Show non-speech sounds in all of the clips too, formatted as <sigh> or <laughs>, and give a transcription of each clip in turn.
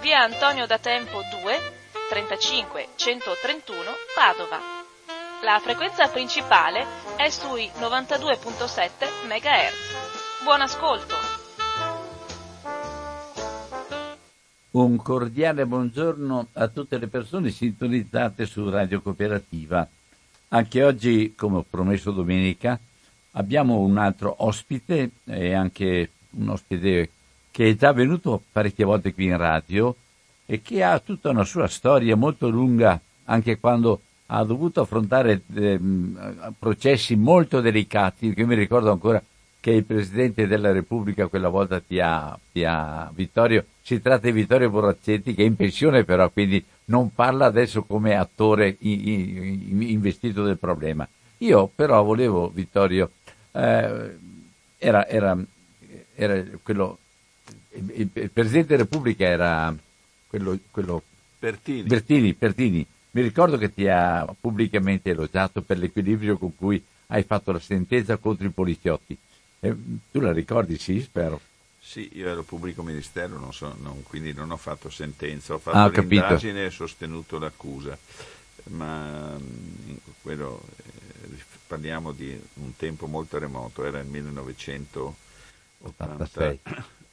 via Antonio da Tempo 2 35 131 Padova. La frequenza principale è sui 92.7 MHz. Buon ascolto! Un cordiale buongiorno a tutte le persone sintonizzate su Radio Cooperativa. Anche oggi, come ho promesso domenica, abbiamo un altro ospite e anche un ospite che è già venuto parecchie volte qui in radio e che ha tutta una sua storia molto lunga anche quando ha dovuto affrontare eh, processi molto delicati, che mi ricordo ancora che il Presidente della Repubblica quella volta ti ha, ti ha, Vittorio, si tratta di Vittorio Borraccetti che è in pensione però, quindi non parla adesso come attore investito del problema. Io però volevo, Vittorio, eh, era, era, era quello, il, il, Presidente della Repubblica era quello, quello Bertini. Bertini, Bertini mi ricordo che ti ha pubblicamente elogiato per l'equilibrio con cui hai fatto la sentenza contro i poliziotti. Eh, tu la ricordi, sì, spero. Sì, io ero pubblico ministero, non so, non, quindi non ho fatto sentenza, ho fatto ah, l'indagine e sostenuto l'accusa. Ma mm, quello, eh, parliamo di un tempo molto remoto, era il 1982.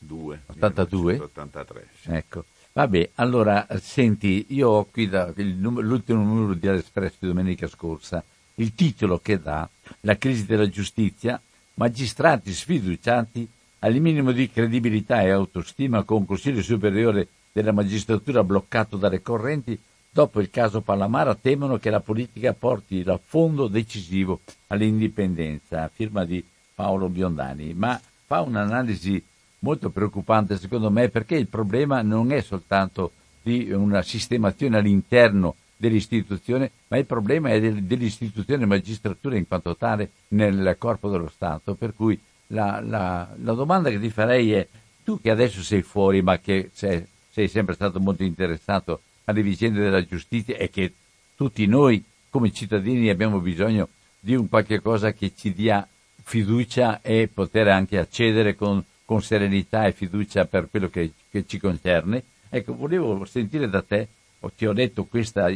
82? 1983. Sì. Ecco. Vabbè, allora, senti, io ho qui da, il, l'ultimo numero di All'Espresso di domenica scorsa, il titolo che dà La crisi della giustizia, magistrati sfiduciati al minimo di credibilità e autostima con Consiglio Superiore della Magistratura bloccato dalle correnti, dopo il caso Palamara temono che la politica porti l'affondo decisivo all'indipendenza, firma di Paolo Biondani, ma fa un'analisi molto preoccupante secondo me perché il problema non è soltanto di una sistemazione all'interno dell'istituzione, ma il problema è dell'istituzione magistratura in quanto tale nel corpo dello Stato. Per cui la, la, la domanda che ti farei è, tu che adesso sei fuori ma che sei, sei sempre stato molto interessato alle vicende della giustizia e che tutti noi come cittadini abbiamo bisogno di un qualche cosa che ci dia fiducia e poter anche accedere con con serenità e fiducia per quello che, che ci concerne. Ecco, volevo sentire da te, ti ho detto questa,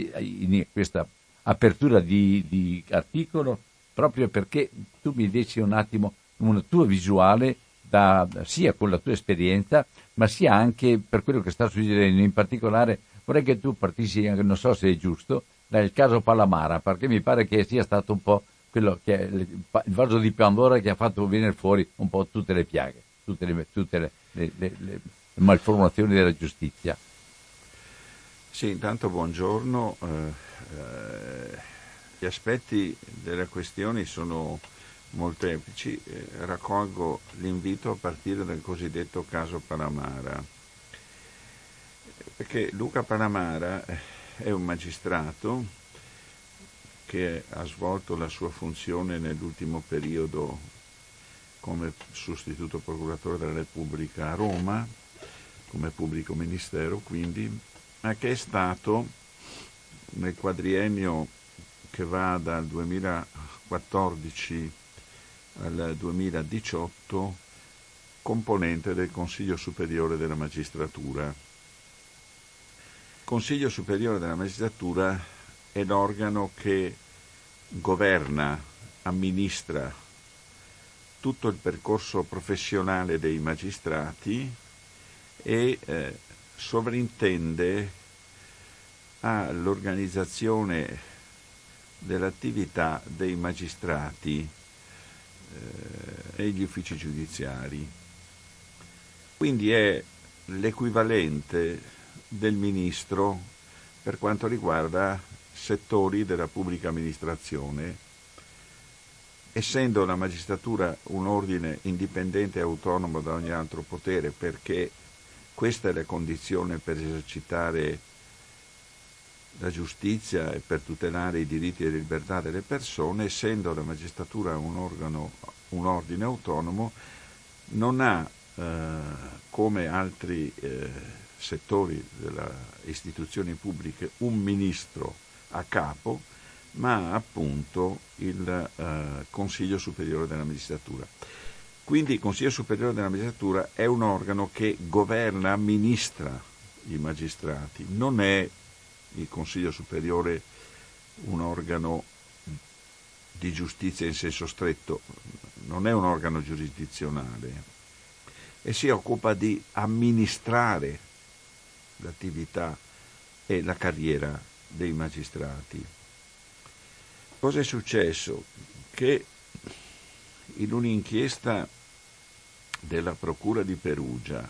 questa apertura di, di, articolo proprio perché tu mi dessi un attimo una tua visuale da, sia con la tua esperienza ma sia anche per quello che sta succedendo in particolare vorrei che tu partissi non so se è giusto dal caso Palamara perché mi pare che sia stato un po' quello che è il vaso di Pandora che ha fatto venire fuori un po' tutte le piaghe tutte le, tutte le, le, le malformazioni della giustizia. Sì, intanto buongiorno. Eh, eh, gli aspetti delle questioni sono molteplici. Eh, raccolgo l'invito a partire dal cosiddetto caso Palamara, perché Luca Palamara è un magistrato che ha svolto la sua funzione nell'ultimo periodo come sostituto procuratore della Repubblica a Roma, come pubblico ministero quindi, ma che è stato nel quadriennio che va dal 2014 al 2018 componente del Consiglio Superiore della Magistratura. Il Consiglio Superiore della Magistratura è l'organo che governa, amministra tutto il percorso professionale dei magistrati e eh, sovrintende all'organizzazione dell'attività dei magistrati eh, e gli uffici giudiziari. Quindi è l'equivalente del ministro per quanto riguarda settori della pubblica amministrazione, essendo la magistratura un ordine indipendente e autonomo da ogni altro potere, perché questa è la condizione per esercitare la giustizia e per tutelare i diritti e le libertà delle persone, essendo la magistratura un, organo, un ordine autonomo, non ha, eh, come altri eh, settori delle istituzioni pubbliche, un ministro a capo, ma appunto il eh, Consiglio Superiore della Magistratura. Quindi il Consiglio Superiore della Magistratura è un organo che governa, amministra i magistrati, non è il Consiglio Superiore un organo di giustizia in senso stretto, non è un organo giurisdizionale e si occupa di amministrare l'attività e la carriera dei magistrati. Cosa è successo? Che in un'inchiesta della Procura di Perugia,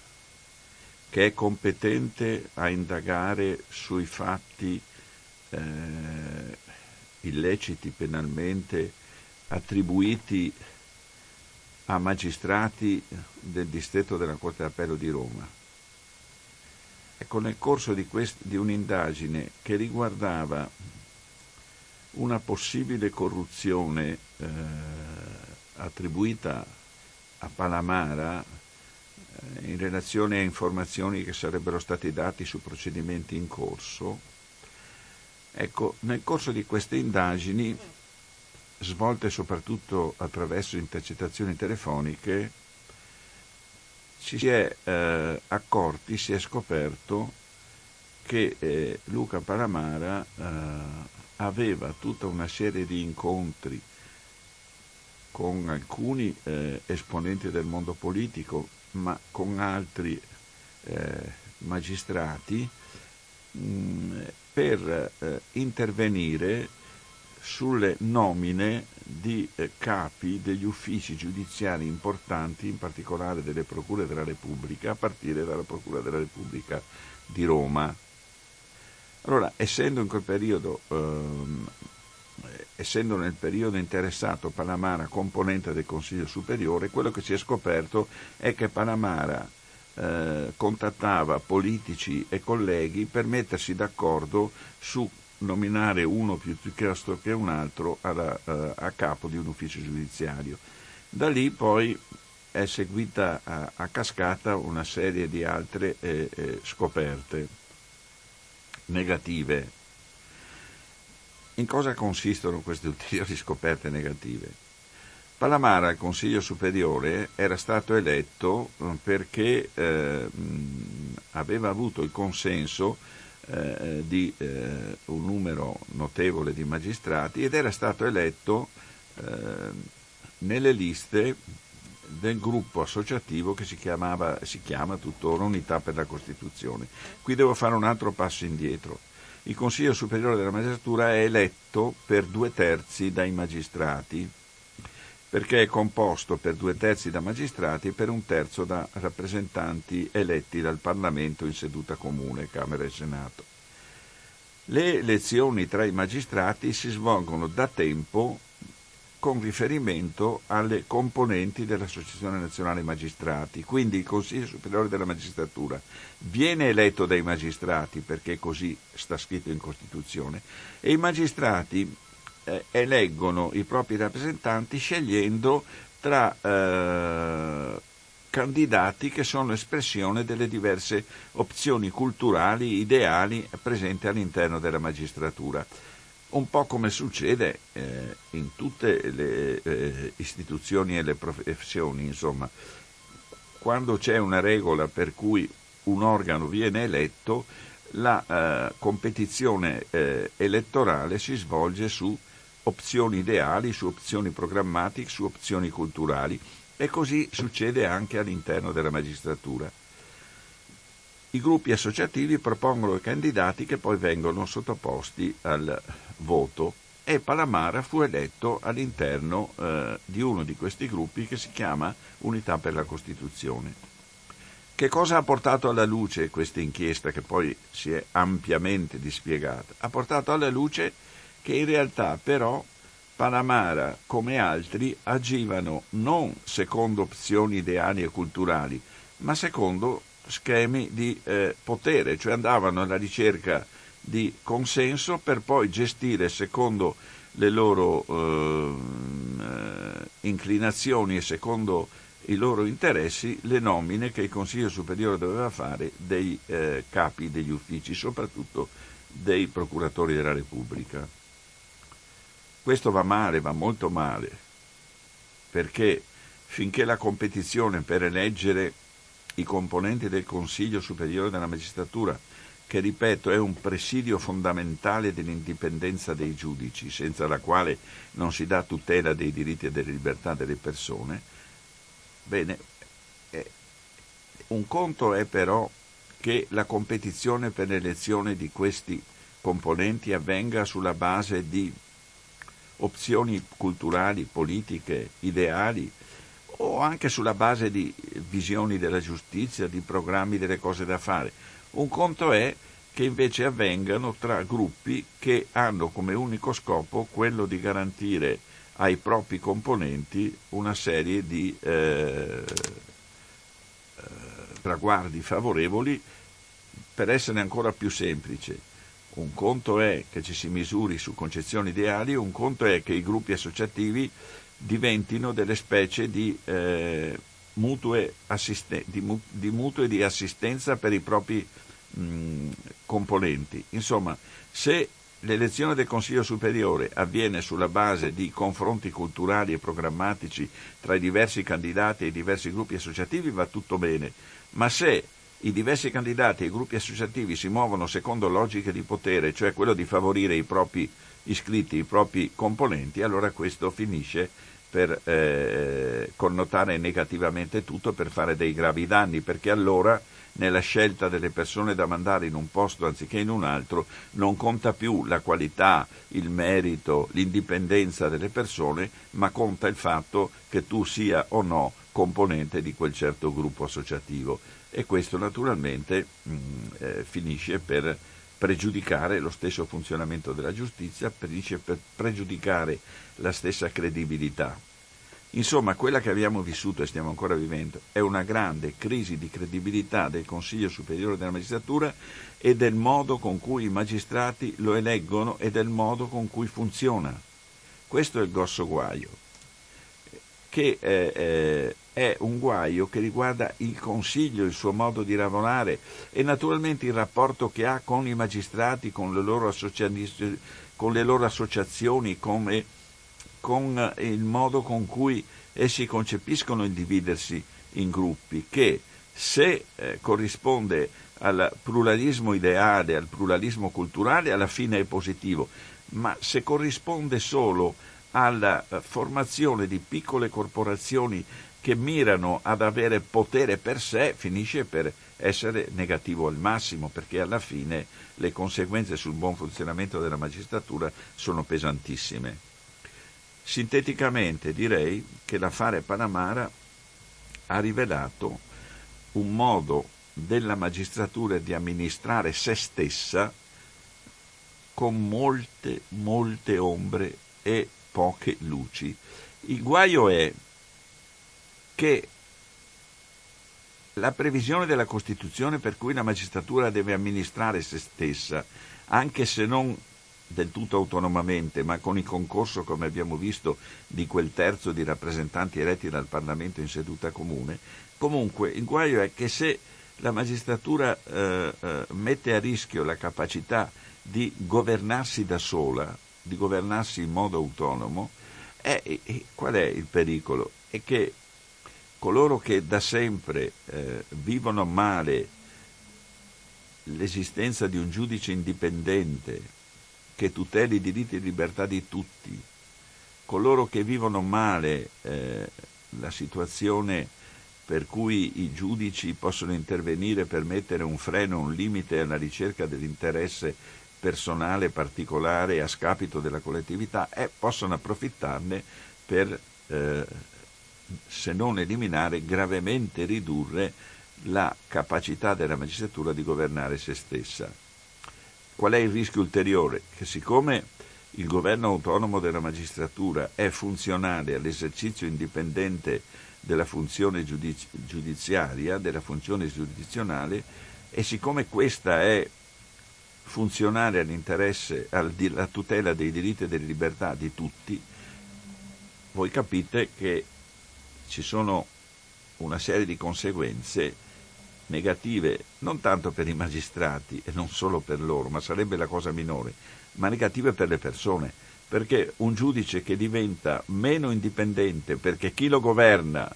che è competente a indagare sui fatti eh, illeciti penalmente attribuiti a magistrati del distretto della Corte d'Appello di Roma. Ecco, nel corso di, quest- di un'indagine che riguardava una possibile corruzione eh, attribuita a Palamara eh, in relazione a informazioni che sarebbero stati dati su procedimenti in corso. Ecco, nel corso di queste indagini, svolte soprattutto attraverso intercettazioni telefoniche, ci si è eh, accorti, si è scoperto che eh, Luca Palamara eh, aveva tutta una serie di incontri con alcuni eh, esponenti del mondo politico, ma con altri eh, magistrati, mh, mm, per eh, intervenire sulle nomine di eh, capi degli uffici giudiziari importanti, in particolare delle Procure della Repubblica, a partire dalla Procura della Repubblica di Roma. Allora, essendo in quel periodo, ehm, essendo nel periodo interessato Palamara componente del Consiglio Superiore, quello che si è scoperto è che Palamara eh, contattava politici e colleghi per mettersi d'accordo su nominare uno piuttosto che un altro alla, eh, a capo di un ufficio giudiziario. Da lì poi è seguita a, a cascata una serie di altre eh, eh scoperte negative. In cosa consistono queste ulteriori <laughs> scoperte negative? Palamara al Consiglio Superiore era stato eletto eh, perché eh, aveva avuto il consenso eh, di eh, un numero notevole di magistrati ed era stato eletto eh, nelle liste del gruppo associativo che si, chiamava, si chiama tuttora Unità per la Costituzione. Qui devo fare un altro passo indietro. Il Consiglio Superiore della Magistratura è eletto per due terzi dai magistrati, perché è composto per due terzi da magistrati e per un terzo da rappresentanti eletti dal Parlamento in seduta comune, Camera e Senato. Le elezioni tra i magistrati si svolgono da tempo con riferimento alle componenti dell'Associazione Nazionale Magistrati. Quindi il Consiglio Superiore della Magistratura viene eletto dai magistrati, perché così sta scritto in Costituzione, e i magistrati eh, eleggono i propri rappresentanti scegliendo tra eh, candidati che sono espressione delle diverse opzioni culturali, ideali presenti all'interno della magistratura un po' come succede eh, in tutte le eh, istituzioni e le professioni, insomma, quando c'è una regola per cui un organo viene eletto, la eh, competizione eh, elettorale si svolge su opzioni ideali, su opzioni programmatiche, su opzioni culturali e così succede anche all'interno della magistratura. i gruppi associativi propongono i candidati che poi vengono sottoposti al voto e Palamara fu eletto all'interno eh, di uno di questi gruppi che si chiama Unità per la Costituzione. Che cosa ha portato alla luce questa inchiesta che poi si è ampiamente dispiegata? Ha portato alla luce che in realtà però Palamara, come altri, agivano non secondo opzioni ideali e culturali, ma secondo schemi di eh, potere, cioè andavano alla ricerca di consenso per poi gestire secondo le loro eh, inclinazioni e secondo i loro interessi le nomine che il Consiglio Superiore doveva fare dei eh, capi degli uffici, soprattutto dei procuratori della Repubblica. Questo va male, va molto male, perché finché la competizione per eleggere i componenti del Consiglio Superiore della Magistratura, che ripeto è un presidio fondamentale dell'indipendenza dei giudici, senza la quale non si dà tutela dei diritti e delle libertà delle persone, bene, eh, un conto è però che la competizione per l'elezione di questi componenti avvenga sulla base di opzioni culturali, politiche, ideali o anche sulla base di visioni della giustizia, di programmi delle cose da fare. Un conto è che invece avvengano tra gruppi che hanno come unico scopo quello di garantire ai propri componenti una serie di eh, eh traguardi favorevoli per essere ancora più semplice. Un conto è che ci si misuri su concezioni ideali, un conto è che i gruppi associativi diventino delle specie di, eh, assisten- di, di mutue di assistenza per i propri mh, componenti. Insomma, se l'elezione del Consiglio Superiore avviene sulla base di confronti culturali e programmatici tra i diversi candidati e i diversi gruppi associativi va tutto bene, ma se i diversi candidati e i gruppi associativi si muovono secondo logiche di potere, cioè quello di favorire i propri iscritti, i propri componenti, allora questo finisce per eh, connotare negativamente tutto, per fare dei gravi danni, perché allora nella scelta delle persone da mandare in un posto anziché in un altro non conta più la qualità, il merito, l'indipendenza delle persone, ma conta il fatto che tu sia o no componente di quel certo gruppo associativo. E questo naturalmente mh, mm, eh, finisce per pregiudicare lo stesso funzionamento della giustizia, finisce per pregiudicare la stessa credibilità. Insomma, quella che abbiamo vissuto e stiamo ancora vivendo è una grande crisi di credibilità del Consiglio Superiore della Magistratura e del modo con cui i magistrati lo eleggono e del modo con cui funziona. Questo è il grosso guaio, che eh, eh, è un guaio che riguarda il Consiglio, il suo modo di lavorare e naturalmente il rapporto che ha con i magistrati, con le loro, con le loro associazioni, come, con il modo con cui essi concepiscono il dividersi in gruppi, che se eh, corrisponde al pluralismo ideale, al pluralismo culturale, alla fine è positivo, ma se corrisponde solo alla eh, formazione di piccole corporazioni che mirano ad avere potere per sé finisce per essere negativo al massimo, perché alla fine le conseguenze sul buon funzionamento della magistratura sono pesantissime. Sinteticamente direi che l'affare Panamara ha rivelato un modo della magistratura di amministrare se stessa con molte, molte ombre e poche luci. Il guaio è che la previsione della Costituzione per cui la magistratura deve amministrare se stessa, anche se non del tutto autonomamente, ma con il concorso, come abbiamo visto, di quel terzo di rappresentanti eletti dal Parlamento in seduta comune, comunque il guaio è che se la magistratura eh, eh, mette a rischio la capacità di governarsi da sola, di governarsi in modo autonomo, eh, qual è il pericolo? È che coloro che da sempre eh, vivono male l'esistenza di un giudice indipendente che tuteli i diritti e libertà di tutti, coloro che vivono male eh, la situazione per cui i giudici possono intervenire per mettere un freno, un limite alla ricerca dell'interesse personale particolare a scapito della collettività e possono approfittarne per, eh, se non eliminare, gravemente ridurre la capacità della magistratura di governare se stessa. Qual è il rischio ulteriore? Che siccome il governo autonomo della magistratura è funzionale all'esercizio indipendente della funzione giudizi- giudiziaria, della funzione giurisdizionale, e siccome questa è funzionale all'interesse, alla tutela dei diritti e delle libertà di tutti, voi capite che ci sono una serie di conseguenze negative non tanto per i magistrati e non solo per loro, ma sarebbe la cosa minore, ma negative per le persone, perché un giudice che diventa meno indipendente perché chi lo governa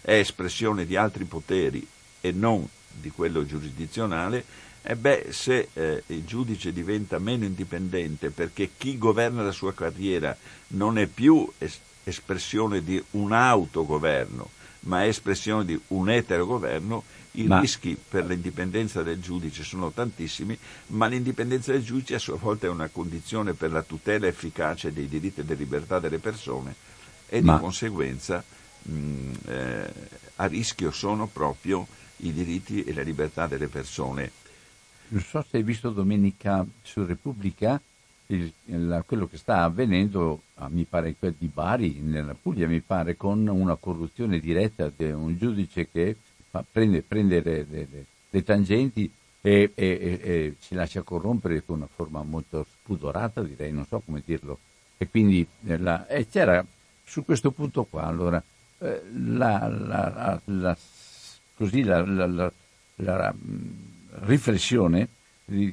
è espressione di altri poteri e non di quello giurisdizionale, e beh, se eh, il giudice diventa meno indipendente perché chi governa la sua carriera non è più es- espressione di un autogoverno, ma è espressione di un eterogoverno, i ma... rischi per l'indipendenza del giudice sono tantissimi, ma l'indipendenza del giudice a sua volta è una condizione per la tutela efficace dei diritti e delle libertà delle persone e ma... di conseguenza mh, eh, a rischio sono proprio i diritti e la libertà delle persone. Non so se hai visto domenica su Repubblica il, la, quello che sta avvenendo, ah, mi pare di Bari, nella Puglia, mi pare, con una corruzione diretta di un giudice che fa, prende, prende le, le, le, tangenti e, e, e, e, si lascia corrompere con una forma molto spudorata, direi, non so come dirlo. E quindi eh, la, c'era su questo punto qua, allora, eh, la, la, la, così la, riflessione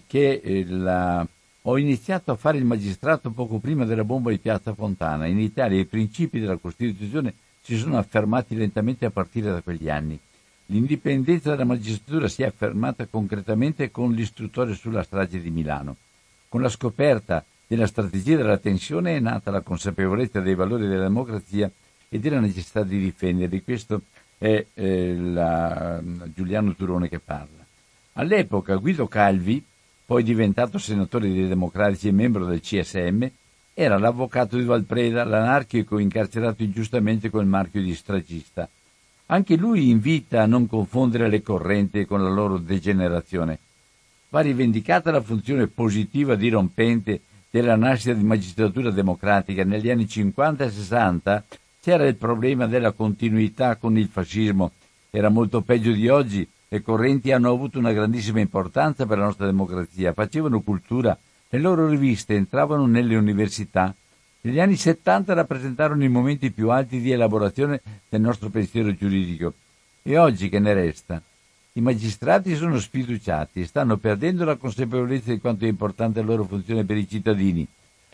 che eh, la, ho iniziato a fare il magistrato poco prima della bomba di Piazza Fontana. In Italia i principi della Costituzione si sono affermati lentamente a partire da quegli anni. L'indipendenza della magistratura si è affermata concretamente con l'istruttore sulla strage di Milano. Con la scoperta della strategia della tensione è nata la consapevolezza dei valori della democrazia e della necessità di difenderli. Questo è eh, la, Giuliano Turone che parla. All'epoca Guido Calvi poi diventato senatore dei democratici e membro del CSM, era l'avvocato di Valpreda, l'anarchico incarcerato ingiustamente col marchio di stragista. Anche lui invita a non confondere le correnti con la loro degenerazione. Va rivendicata la funzione positiva dirompente della nascita di magistratura democratica. Negli anni 50 e 60 c'era il problema della continuità con il fascismo. Era molto peggio di oggi le correnti hanno avuto una grandissima importanza per la nostra democrazia, facevano cultura, le loro riviste entravano nelle università. Negli anni 70 rappresentarono i momenti più alti di elaborazione del nostro pensiero giuridico. E oggi che ne resta? I magistrati sono sfiduciati e stanno perdendo la consapevolezza di quanto è importante la loro funzione per i cittadini.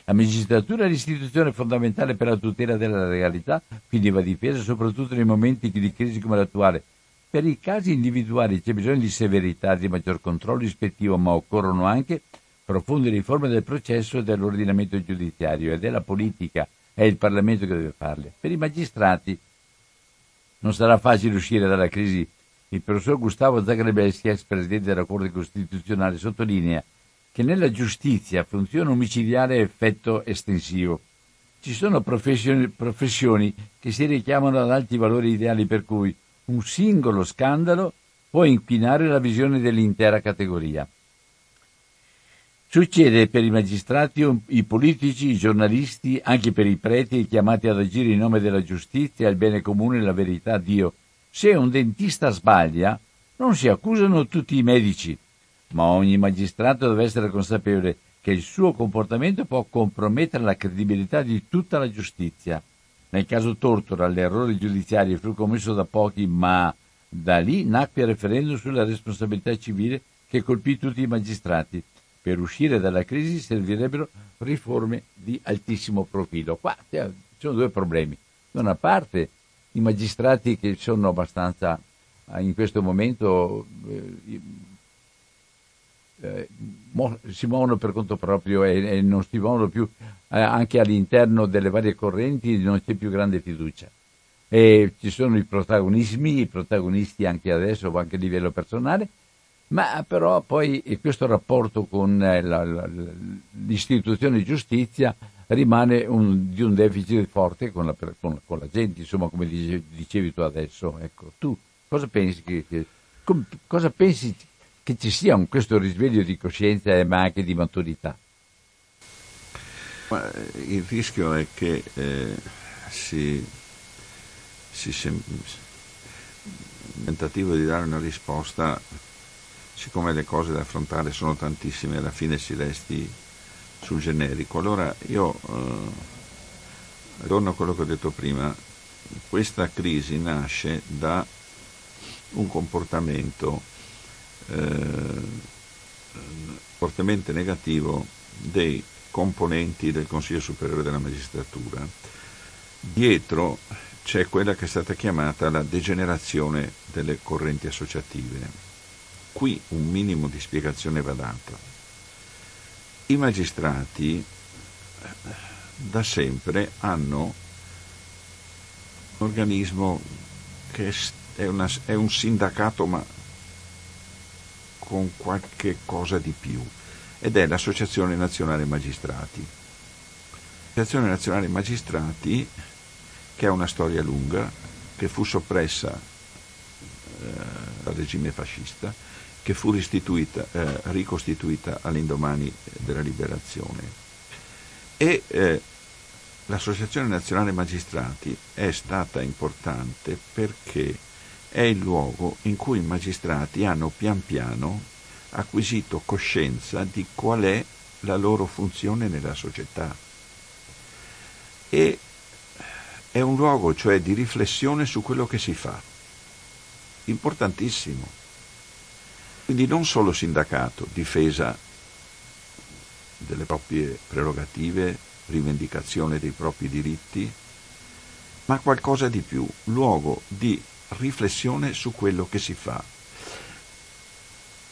La magistratura è l'istituzione fondamentale per la tutela della legalità, quindi va difesa soprattutto nei momenti di crisi come l'attuale, per i casi individuali c'è bisogno di severità, di maggior controllo ispettivo, ma occorrono anche profonde riforme del processo e dell'ordinamento giudiziario ed è la politica, è il Parlamento che deve farle. Per i magistrati non sarà facile uscire dalla crisi. Il professor Gustavo Zagrebelski, ex presidente della Corte Costituzionale, sottolinea che nella giustizia funziona un micidiale effetto estensivo. Ci sono professioni, professioni che si richiamano ad alti valori ideali per cui un singolo scandalo può inquinare la visione dell'intera categoria. Succede per i magistrati, i politici, i giornalisti, anche per i preti chiamati ad agire in nome della giustizia, il bene comune la verità Dio. Se un dentista sbaglia, non si accusano tutti i medici, ma ogni magistrato deve essere consapevole che il suo comportamento può compromettere la credibilità di tutta la giustizia. Nel caso Tortora l'errore giudiziario fu commesso da pochi, ma da lì nacque il referendum sulla responsabilità civile che colpì tutti i magistrati. Per uscire dalla crisi servirebbero riforme di altissimo profilo. Qua ci sono due problemi. Da una parte i magistrati che sono abbastanza in questo momento eh, eh, si muovono per conto proprio e, e non si muovono più eh, anche all'interno delle varie correnti non c'è più grande fiducia. e ci sono i protagonismi, i protagonisti anche adesso, anche a livello personale, ma però poi questo rapporto con eh, la, la, l'istituzione giustizia rimane un, di un deficit forte con la, con, con la, gente, insomma, come dicevi tu adesso. Ecco, tu cosa pensi che, che, cosa pensi che ci sia un, questo risveglio di coscienza ma anche di maturità? Ma eh, il rischio è che eh, si, si tentativo di dare una risposta siccome le cose da affrontare sono tantissime, alla fine si resti sul generico. Allora io eh, torno a quello che ho detto prima, questa crisi nasce da un comportamento fortemente negativo dei componenti del Consiglio Superiore della Magistratura. Dietro c'è quella che è stata chiamata la degenerazione delle correnti associative qui un minimo di spiegazione va data. I magistrati eh, da sempre hanno un organismo che è, una, è un sindacato ma con qualche cosa di più ed è l'Associazione Nazionale Magistrati. L'Associazione Nazionale Magistrati che ha una storia lunga, che fu soppressa eh, dal regime fascista, che fu eh, ricostituita all'indomani della liberazione. E eh, l'Associazione Nazionale Magistrati è stata importante perché è il luogo in cui i magistrati hanno pian piano acquisito coscienza di qual è la loro funzione nella società. E è un luogo, cioè, di riflessione su quello che si fa. Importantissimo quindi non solo sindacato, difesa delle proprie prerogative, rivendicazione dei propri diritti, ma qualcosa di più, luogo di riflessione su quello che si fa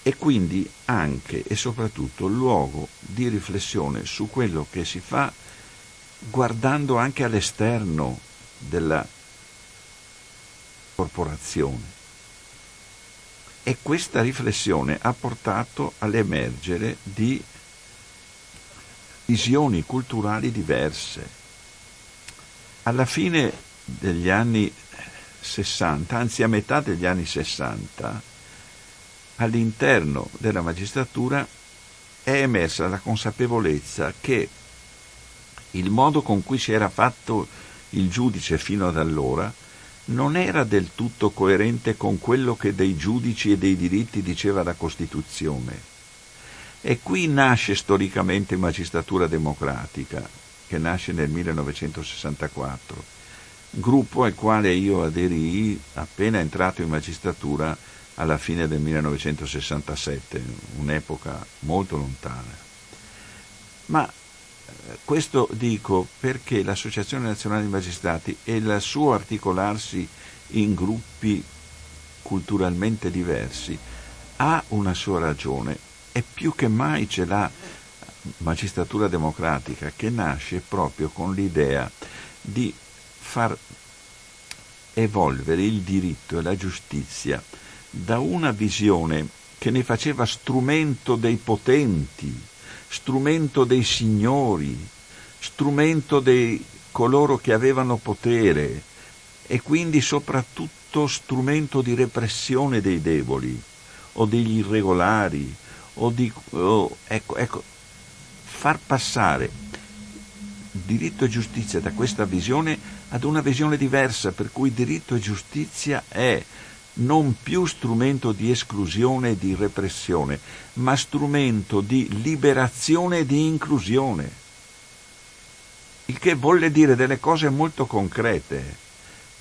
e quindi anche e soprattutto luogo di riflessione su quello che si fa guardando anche all'esterno della corporazione. E questa riflessione ha portato all'emergere di visioni culturali diverse. Alla fine degli anni 60, anzi a metà degli anni 60, all'interno della magistratura è emersa la consapevolezza che il modo con cui si era fatto il giudice fino ad allora non era del tutto coerente con quello che dei giudici e dei diritti diceva la Costituzione. E qui nasce storicamente Magistratura Democratica, che nasce nel 1964, gruppo al quale io aderii appena entrato in magistratura alla fine del 1967, un'epoca molto lontana. Ma questo dico perché l'Associazione Nazionale dei Magistrati e il suo articolarsi in gruppi culturalmente diversi ha una sua ragione e più che mai ce l'ha magistratura democratica che nasce proprio con l'idea di far evolvere il diritto e la giustizia da una visione che ne faceva strumento dei potenti, strumento dei signori, strumento di coloro che avevano potere e quindi soprattutto strumento di repressione dei deboli o degli irregolari o di oh, ecco, ecco, far passare diritto e giustizia da questa visione ad una visione diversa per cui diritto e giustizia è non più strumento di esclusione e di repressione, ma strumento di liberazione e di inclusione. Il che vuole dire delle cose molto concrete,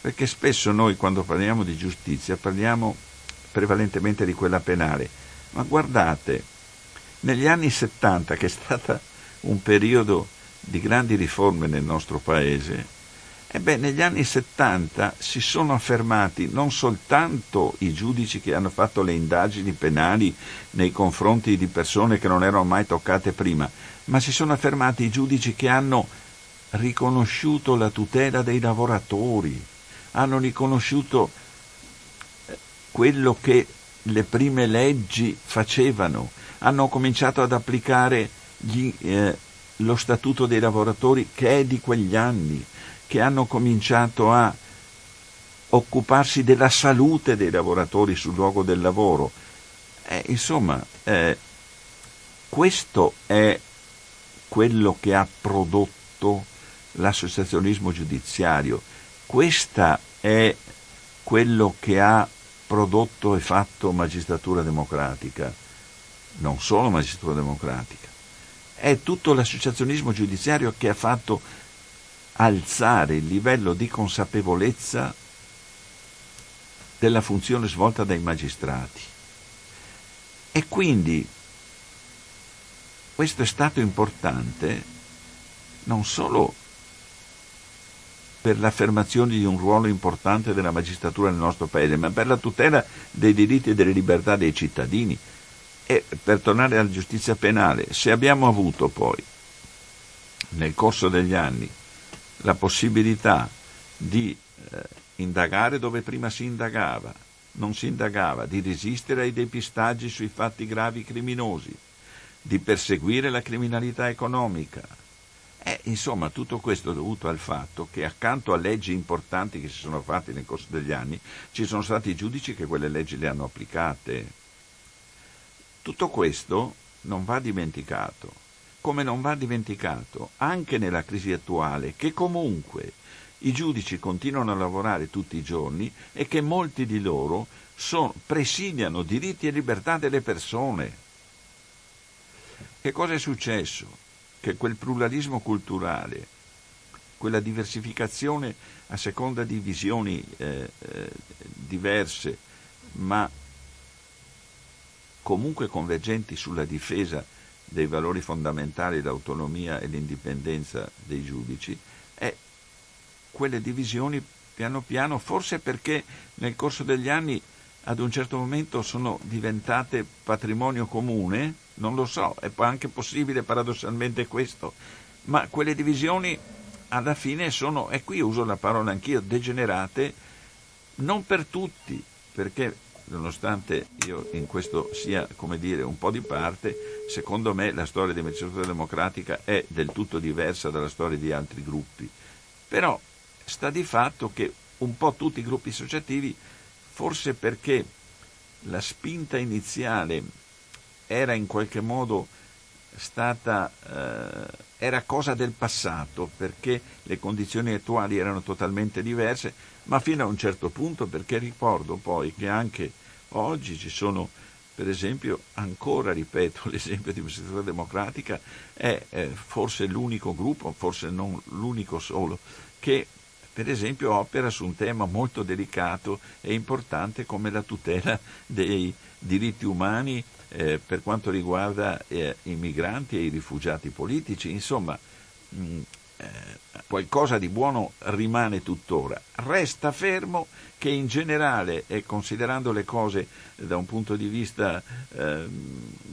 perché spesso noi quando parliamo di giustizia parliamo prevalentemente di quella penale, ma guardate, negli anni 70, che è stato un periodo di grandi riforme nel nostro paese, Ebbene, negli anni 70 si sono affermati non soltanto i giudici che hanno fatto le indagini penali nei confronti di persone che non erano mai toccate prima, ma si sono affermati i giudici che hanno riconosciuto la tutela dei lavoratori, hanno riconosciuto eh, quello che le prime leggi facevano, hanno cominciato ad applicare gli, eh, lo statuto dei lavoratori che è di quegli anni, che hanno cominciato a occuparsi della salute dei lavoratori sul luogo del lavoro. Eh, insomma, eh, questo è quello che ha prodotto l'associazionismo giudiziario, questa è quello che ha prodotto e fatto magistratura democratica, non solo magistratura democratica, è tutto l'associazionismo giudiziario che ha fatto alzare il livello di consapevolezza della funzione svolta dai magistrati. E quindi questo è stato importante non solo per l'affermazione di un ruolo importante della magistratura nel nostro Paese, ma per la tutela dei diritti e delle libertà dei cittadini. E per tornare alla giustizia penale, se abbiamo avuto poi, nel corso degli anni, la possibilità di eh, indagare dove prima si indagava, non si indagava, di resistere ai depistaggi sui fatti gravi criminosi, di perseguire la criminalità economica, eh, insomma, tutto questo è dovuto al fatto che accanto a leggi importanti che si sono fatte nel corso degli anni, ci sono stati giudici che quelle leggi le hanno applicate. Tutto questo non va dimenticato, come non va dimenticato anche nella crisi attuale che comunque i giudici continuano a lavorare tutti i giorni e che molti di loro son, presidiano diritti e libertà delle persone. Che cosa è successo? che quel pluralismo culturale, quella diversificazione a seconda di visioni eh, eh, diverse, ma comunque convergenti sulla difesa dei valori fondamentali, l'autonomia e l'indipendenza dei giudici, è quelle divisioni piano piano, forse perché nel corso degli anni ad un certo momento sono diventate patrimonio comune, non lo so, è anche possibile paradossalmente questo, ma quelle divisioni alla fine sono, e qui uso la parola anch'io, degenerate, non per tutti, perché nonostante io in questo sia, come dire, un po' di parte, secondo me la storia di magistratura democratica è del tutto diversa dalla storia di altri gruppi. Però sta di fatto che un po' tutti i gruppi associativi, forse perché la spinta iniziale era in qualche modo stata eh, era cosa del passato perché le condizioni attuali erano totalmente diverse, ma fino a un certo punto perché ricordo poi che anche oggi ci sono per esempio ancora ripeto <laughs> l'esempio di Università Democratica è eh, forse l'unico gruppo, forse non l'unico solo, che per esempio opera su un tema molto delicato e importante come la tutela dei diritti umani eh, per quanto riguarda eh, i migranti e i rifugiati politici, insomma mh, qualcosa di buono rimane tuttora. Resta fermo che in generale, e considerando le cose da un punto di vista ehm,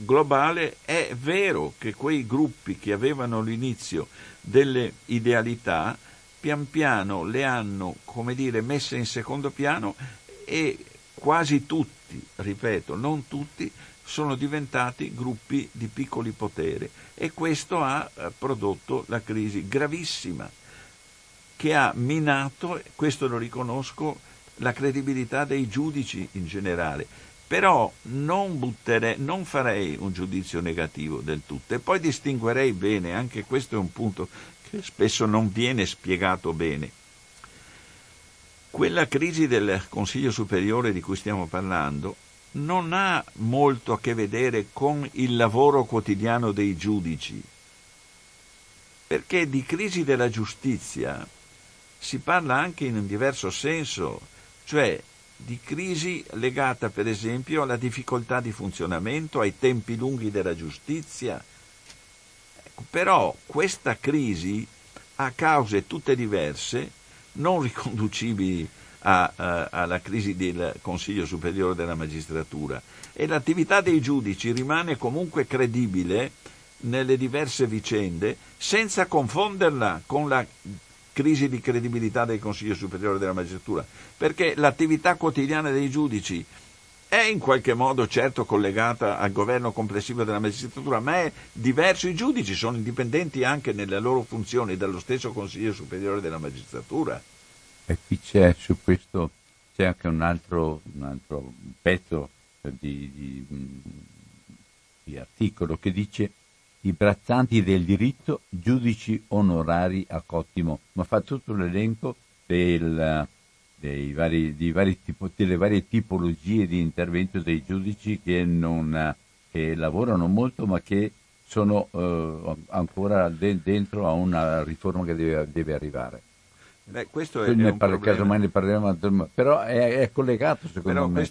globale, è vero che quei gruppi che avevano l'inizio delle idealità pian piano le hanno, come dire, messe in secondo piano e quasi tutti, ripeto, non tutti, sono diventati gruppi di piccoli poteri e questo ha eh, prodotto la crisi gravissima che ha minato, questo lo riconosco, la credibilità dei giudici in generale. Però non, butterei, non farei un giudizio negativo del tutto e poi distinguerei bene, anche questo è un punto che spesso non viene spiegato bene. Quella crisi del Consiglio Superiore di cui stiamo parlando non ha molto a che vedere con il lavoro quotidiano dei giudici, perché di crisi della giustizia si parla anche in un diverso senso, cioè di crisi legata per esempio alla difficoltà di funzionamento, ai tempi lunghi della giustizia. Ecco, però questa crisi ha cause tutte diverse, non riconducibili a, a, alla crisi del Consiglio Superiore della Magistratura. E l'attività dei giudici rimane comunque credibile nelle diverse vicende senza confonderla con la crisi di credibilità del Consiglio Superiore della Magistratura, perché l'attività quotidiana dei giudici è in qualche modo certo collegata al governo complessivo della magistratura, ma è diverso. I giudici sono indipendenti anche nelle loro funzioni dallo stesso Consiglio Superiore della Magistratura. E qui c'è su questo c'è anche un altro, un altro pezzo di, di, di articolo che dice i braccianti del diritto, giudici onorari a Cottimo, ma fa tutto l'elenco del, vari, vari tipo, delle varie tipologie di intervento dei giudici che, non, che lavorano molto ma che sono eh, ancora de- dentro a una riforma che deve, deve arrivare. Beh, questo è, ne parla, casomai ne parleremo, però è, è collegato secondo me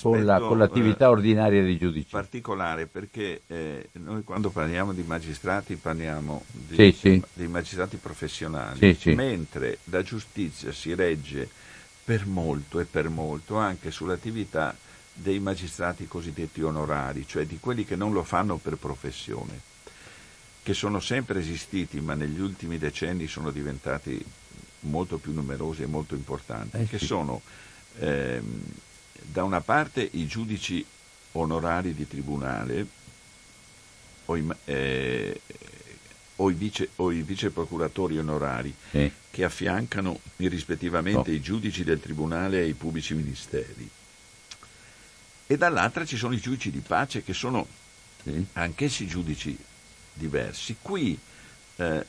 con, la, con, l'attività eh, ordinaria dei giudici. Particolare perché eh, noi quando parliamo di magistrati parliamo di, sì, sì. di magistrati professionali, sì, mentre la giustizia si regge per molto e per molto anche sull'attività dei magistrati cosiddetti onorari, cioè di quelli che non lo fanno per professione, che sono sempre esistiti ma negli ultimi decenni sono diventati molto più numerosi e molto importanti, eh, che sì. sono ehm, da una parte i giudici onorari di tribunale o i, eh, o i, vice, o i viceprocuratori onorari eh. che affiancano rispettivamente no. i giudici del tribunale e i pubblici ministeri. E dall'altra ci sono i giudici di pace che sono anch'essi giudici diversi. Qui eh,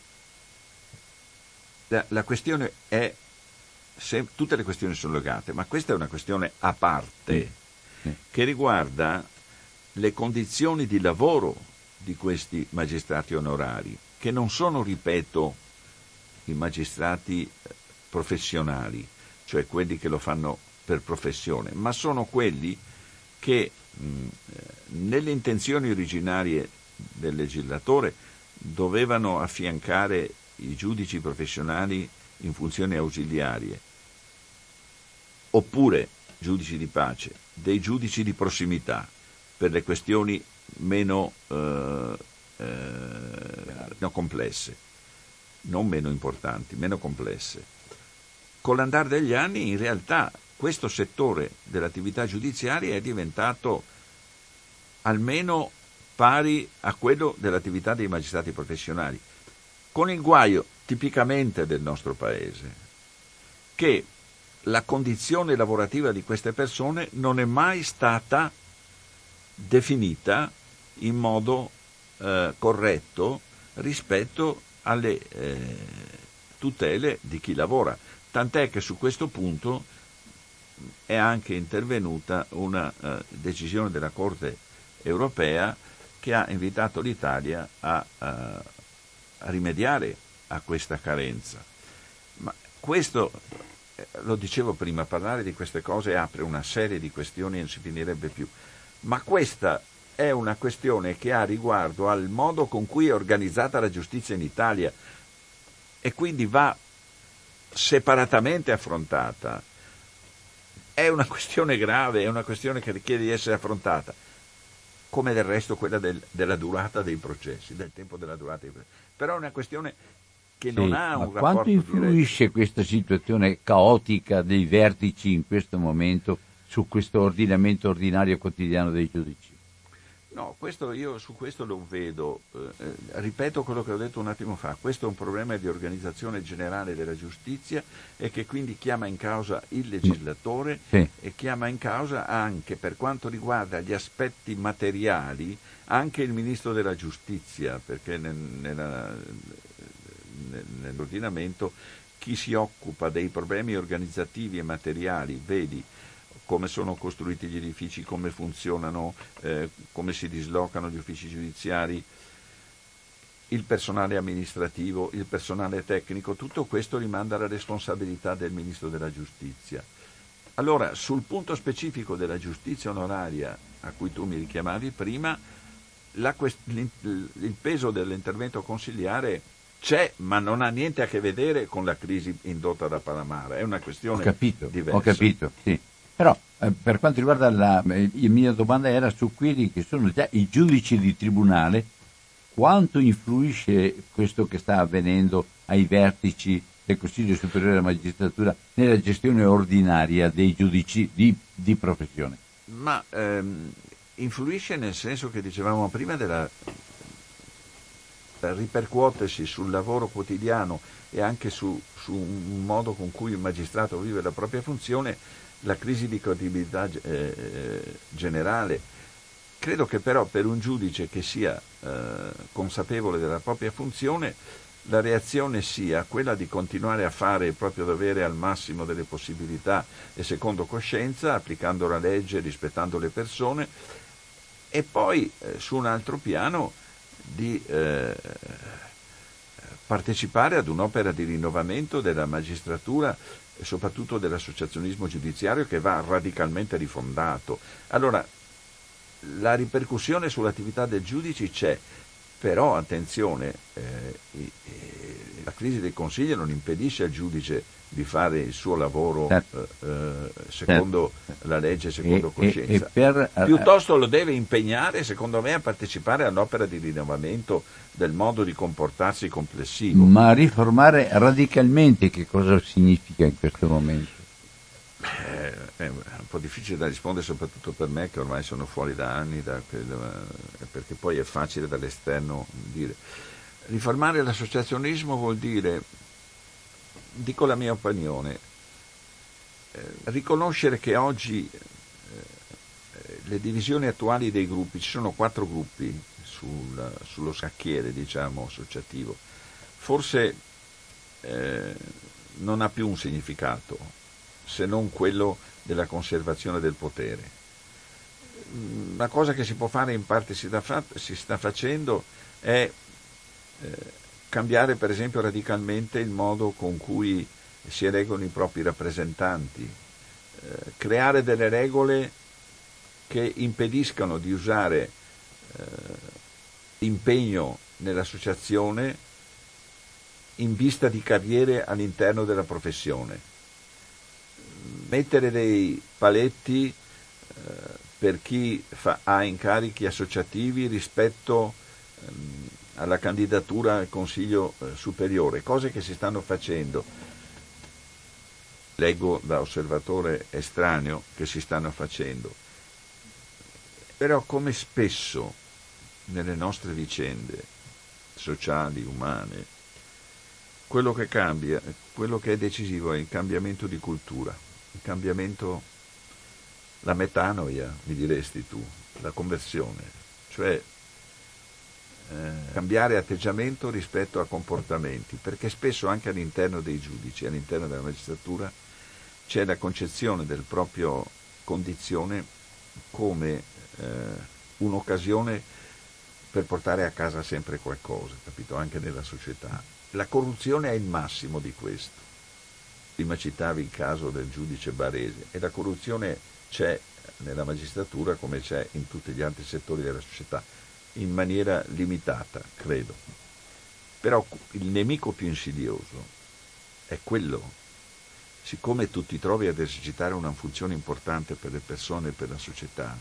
la, la questione è, se, tutte le questioni sono legate, ma questa è una questione a parte sì. che riguarda le condizioni di lavoro di questi magistrati onorari, che non sono, ripeto, i magistrati eh, professionali, cioè quelli che lo fanno per professione, ma sono quelli che mh, eh, nelle intenzioni originarie del legislatore dovevano affiancare i giudici professionali in funzioni ausiliarie, oppure giudici di pace, dei giudici di prossimità per le questioni meno, eh, eh, meno complesse, non meno importanti, meno complesse. Con l'andare degli anni in realtà questo settore dell'attività giudiziaria è diventato almeno pari a quello dell'attività dei magistrati professionali con il guaio tipicamente del nostro paese, che la condizione lavorativa di queste persone non è mai stata definita in modo eh, corretto rispetto alle eh, tutele di chi lavora. Tant'è che su questo punto è anche intervenuta una eh, decisione della Corte europea che ha invitato l'Italia a, a eh, a rimediare a questa carenza. Ma questo, eh, lo dicevo prima, parlare di queste cose apre una serie di questioni e non si finirebbe più. Ma questa è una questione che ha riguardo al modo con cui è organizzata la giustizia in Italia e quindi va separatamente affrontata. È una questione grave, è una questione che richiede di essere affrontata, come del resto quella del, della durata dei processi, del tempo della durata dei processi però è una questione che non ha un rapporto quanto influisce diretto. questa situazione caotica dei vertici in questo momento su questo ordinamento ordinario quotidiano dei giudici? No, questo io su questo lo vedo, eh, eh, ripeto quello che ho detto un attimo fa, questo è un problema di organizzazione generale della giustizia e che quindi chiama in causa il legislatore sì. e chiama in causa anche per quanto riguarda gli aspetti materiali anche il Ministro della Giustizia, perché nel, nella, nell'ordinamento chi si occupa dei problemi organizzativi e materiali, vedi come sono costruiti gli edifici, come funzionano, eh, come si dislocano gli uffici giudiziari, il personale amministrativo, il personale tecnico, tutto questo rimanda alla responsabilità del Ministro della Giustizia. Allora, sul punto specifico della giustizia onoraria a cui tu mi richiamavi prima, quest- il peso dell'intervento consiliare c'è, ma non ha niente a che vedere con la crisi indotta da Palamara, è una questione ho capito, diversa. Ho capito, sì. Però eh, per quanto riguarda la, eh, la mia domanda era su quelli che sono già i giudici di tribunale, quanto influisce questo che sta avvenendo ai vertici del Consiglio Superiore della Magistratura nella gestione ordinaria dei giudici di, di professione? Ma ehm, influisce nel senso che dicevamo prima della ripercuotersi sul lavoro quotidiano e anche su, su, un modo con cui il magistrato vive la propria funzione, la crisi di credibilità eh, generale. Credo che però per un giudice che sia eh, consapevole della propria funzione, la reazione sia quella di continuare a fare il proprio dovere al massimo delle possibilità e secondo coscienza, applicando la legge, rispettando le persone, e poi eh, su un altro piano di eh, partecipare ad un'opera di rinnovamento della magistratura e soprattutto dell'associazionismo giudiziario che va radicalmente rifondato. Allora, la ripercussione sull'attività del giudice c'è, però attenzione, eh, la crisi del Consiglio non impedisce al giudice di fare il suo lavoro certo. eh, eh secondo certo. la legge, secondo e, coscienza. E, e per, eh, Piuttosto lo deve impegnare, secondo me, a partecipare all'opera di rinnovamento del modo di comportarsi complessivo. Ma riformare radicalmente che cosa significa in questo momento? Eh, è un po' difficile da rispondere soprattutto per me che ormai sono fuori da anni, da, perché poi è facile dall'esterno dire. Riformare l'associazionismo vuol dire dico la mia opinione, eh, riconoscere che oggi eh, le divisioni attuali dei gruppi, ci sono quattro gruppi sul, sullo scacchiere diciamo, associativo, forse eh, non ha più un significato se non quello della conservazione del potere. La cosa che si può fare in parte si, fa, si sta facendo è cambiare per esempio radicalmente il modo con cui si eleggono i propri rappresentanti, eh, creare delle regole che impediscano di usare eh, impegno nell'associazione in vista di carriere all'interno della professione. Mettere dei paletti eh, per chi fa, ha incarichi associativi rispetto ehm, alla candidatura al Consiglio eh, superiore, cose che si stanno facendo, leggo da osservatore estraneo, che si stanno facendo. Però come spesso nelle nostre vicende sociali, umane, quello che cambia, quello che è decisivo è il cambiamento di cultura, il cambiamento, la metanoia, mi diresti tu, la conversione, cioè cambiare atteggiamento rispetto a comportamenti, perché spesso anche all'interno dei giudici, all'interno della magistratura, c'è la concezione del proprio condizione come eh, un'occasione per portare a casa sempre qualcosa, capito? Anche nella società. La corruzione è il massimo di questo. Prima citavi il caso del giudice barese e la corruzione c'è nella magistratura come c'è in tutti gli altri settori della società in maniera limitata, credo. Però il nemico più insidioso è quello, siccome tu ti trovi ad esercitare una funzione importante per le persone e per la società,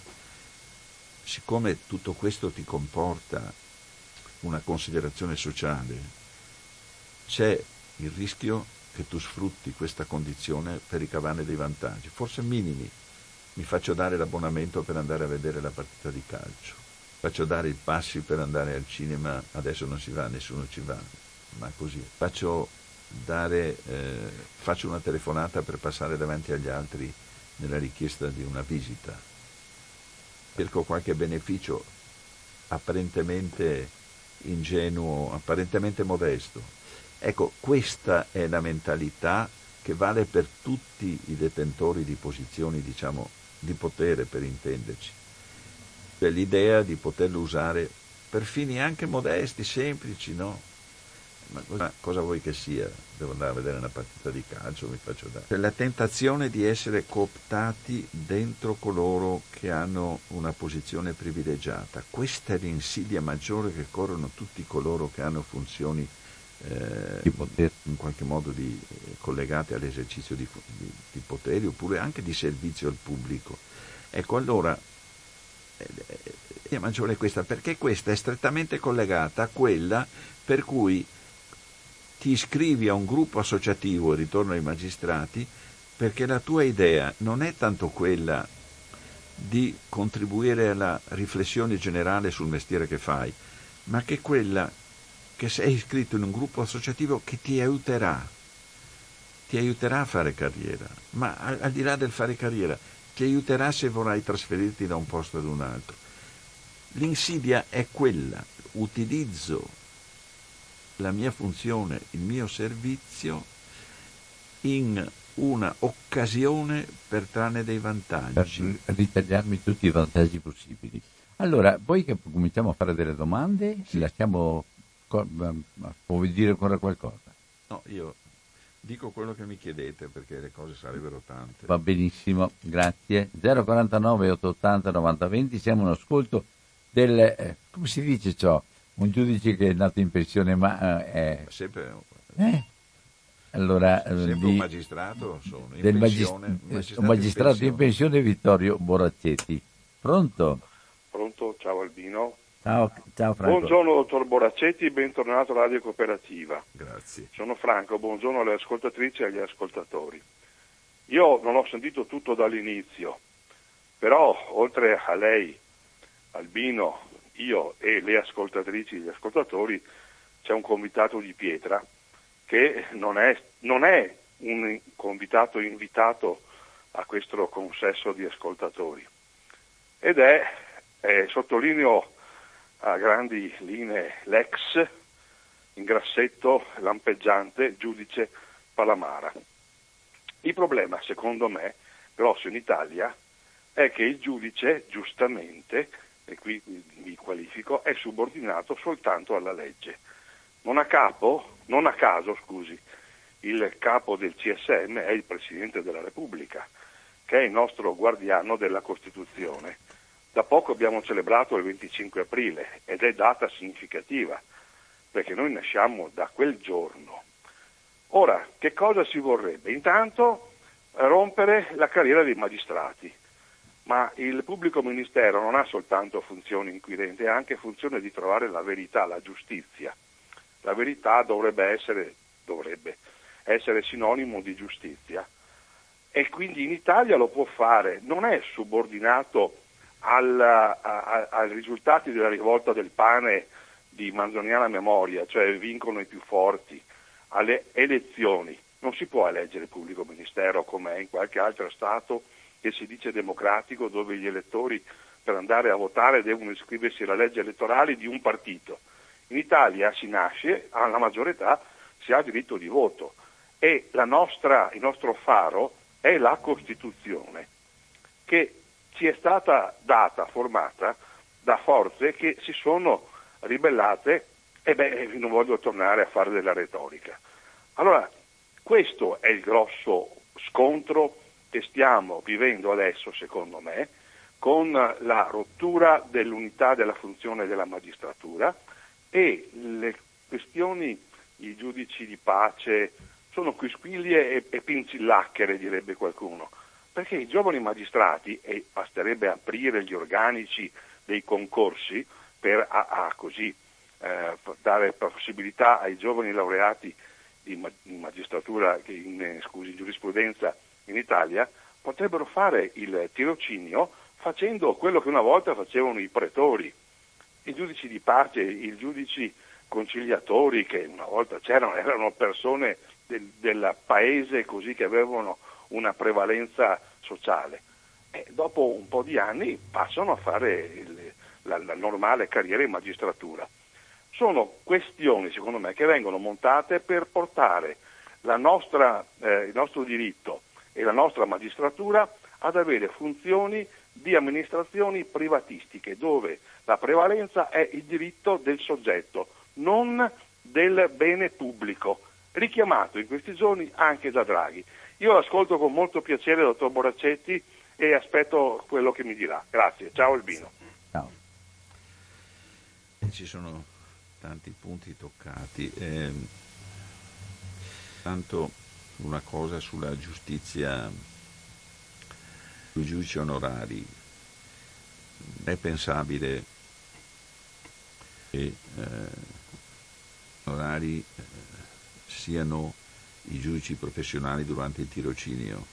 siccome tutto questo ti comporta una considerazione sociale, c'è il rischio che tu sfrutti questa condizione per ricavarne dei vantaggi, forse minimi. Mi faccio dare l'abbonamento per andare a vedere la partita di calcio faccio dare i passi per andare al cinema, adesso non si va, nessuno ci va, ma così. Faccio, dare, eh, faccio una telefonata per passare davanti agli altri nella richiesta di una visita. Cerco qualche beneficio apparentemente ingenuo, apparentemente modesto. Ecco, questa è la mentalità che vale per tutti i detentori di posizioni, diciamo, di potere, per intenderci l'idea di poterlo usare per fini anche modesti, semplici, no? Ma cosa, cosa, vuoi che sia? Devo andare a vedere una partita di calcio, mi faccio dare. C'è la tentazione di essere cooptati dentro coloro che hanno una posizione privilegiata. Questa è l'insidia maggiore che corrono tutti coloro che hanno funzioni eh, in qualche modo di, eh, collegate all'esercizio di, di, di poteri oppure anche di servizio al pubblico. Ecco, allora la maggiore è questa, perché questa è strettamente collegata a quella per cui ti iscrivi a un gruppo associativo, ritorno ai magistrati, perché la tua idea non è tanto quella di contribuire alla riflessione generale sul mestiere che fai, ma che quella che sei iscritto in un gruppo associativo che ti aiuterà, ti aiuterà a fare carriera, ma al, al di là del fare carriera, ti aiuterà se vorrai trasferirti da un posto ad un altro. L'insidia è quella, utilizzo la mia funzione, il mio servizio in una occasione per trarne dei vantaggi. Per ritagliarmi tutti i vantaggi possibili. Allora, poi che cominciamo a fare delle domande, sì. lasciamo, puoi dire ancora qualcosa? No, io dico quello che mi chiedete perché le cose sarebbero tante. Va benissimo, grazie. 049 880 9020, siamo un ascolto del, eh, come si dice ciò? Un giudice che è nato in pensione ma eh, è... Sempre... Eh? Allora, eh, Sempre di, un magistrato sono, in del pensione, magist- magistrato, un magistrato in pensione. Vittorio Boraccetti. Pronto? Pronto, ciao Albino. Ciao, ciao Franco. Buongiorno dottor Boraccetti, bentornato a Radio Cooperativa. Grazie. Sono Franco, buongiorno alle ascoltatrici e agli ascoltatori. Io non ho sentito tutto dall'inizio, però oltre a lei, Albino, io e le ascoltatrici e gli ascoltatori c'è un convitato di pietra che non è, non è un convitato invitato a questo consesso di ascoltatori ed è, eh, sottolineo a grandi linee, l'ex in grassetto lampeggiante giudice Palamara. Il problema, secondo me, grosso in Italia, è che il giudice, giustamente, e qui mi qualifico, è subordinato soltanto alla legge. Non a capo, non a caso, scusi, il capo del CSM è il Presidente della Repubblica, che è il nostro guardiano della Costituzione. Da poco abbiamo celebrato il 25 aprile ed è data significativa, perché noi nasciamo da quel giorno. Ora, che cosa si vorrebbe? Intanto rompere la carriera dei magistrati ma il pubblico ministero non ha soltanto funzione inquirente, ha anche funzione di trovare la verità, la giustizia. La verità dovrebbe essere, dovrebbe essere sinonimo di giustizia e quindi in Italia lo può fare, non è subordinato al, a, ai risultati della rivolta del pane di manzoniana memoria, cioè vincono i più forti, alle elezioni. Non si può eleggere il pubblico ministero come è in qualche altro Stato che si dice democratico dove gli elettori per andare a votare devono iscriversi alla legge elettorale di un partito. In Italia si nasce, alla maggiore età si ha diritto di voto e nostra, il nostro faro è la Costituzione che ci è stata data, formata da forze che si sono ribellate e beh, non voglio tornare a fare della retorica. Allora, questo è il grosso scontro che stiamo vivendo adesso, secondo me, con la rottura dell'unità della funzione della magistratura e le questioni, i giudici di pace sono quisquiglie e, e pinzillacchere, direbbe qualcuno, perché i giovani magistrati, e basterebbe aprire gli organici dei concorsi per a, a così eh, dare possibilità ai giovani laureati in, magistratura, in, scusi, giurisprudenza in Italia potrebbero fare il tirocinio facendo quello che una volta facevano i pretori, i giudici di pace, i giudici conciliatori che una volta c'erano, erano persone del, del paese così che avevano una prevalenza sociale. E dopo un po' di anni passano a fare il, la, la normale carriera in magistratura. Sono questioni, secondo me, che vengono montate per portare nostra, eh, il nostro diritto e la nostra magistratura ad avere funzioni di amministrazioni privatistiche, dove la prevalenza è il diritto del soggetto, non del bene pubblico, richiamato in questi giorni anche da Draghi. Io l'ascolto con molto piacere, dottor Boraccetti, e aspetto quello che mi dirà. Grazie, ciao Albino. Ciao. Ci sono tanti punti toccati. Eh, tanto una cosa sulla giustizia, sui giudici onorari. È pensabile che eh, onorari eh, siano i giudici professionali durante il tirocinio,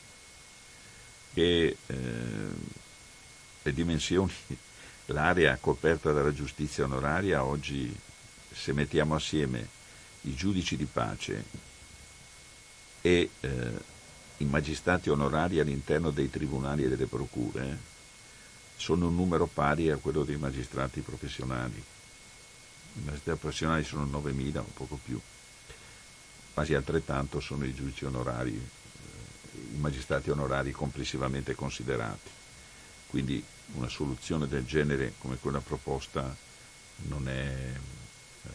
che eh, le dimensioni, <laughs> l'area coperta dalla giustizia onoraria oggi, se mettiamo assieme i giudici di pace e eh, i magistrati onorari all'interno dei tribunali e delle procure, sono un numero pari a quello dei magistrati professionali. I magistrati professionali sono 9.000 o poco più, quasi altrettanto sono i giudici onorari, eh, i magistrati onorari complessivamente considerati. Quindi una soluzione del genere come quella proposta non è eh,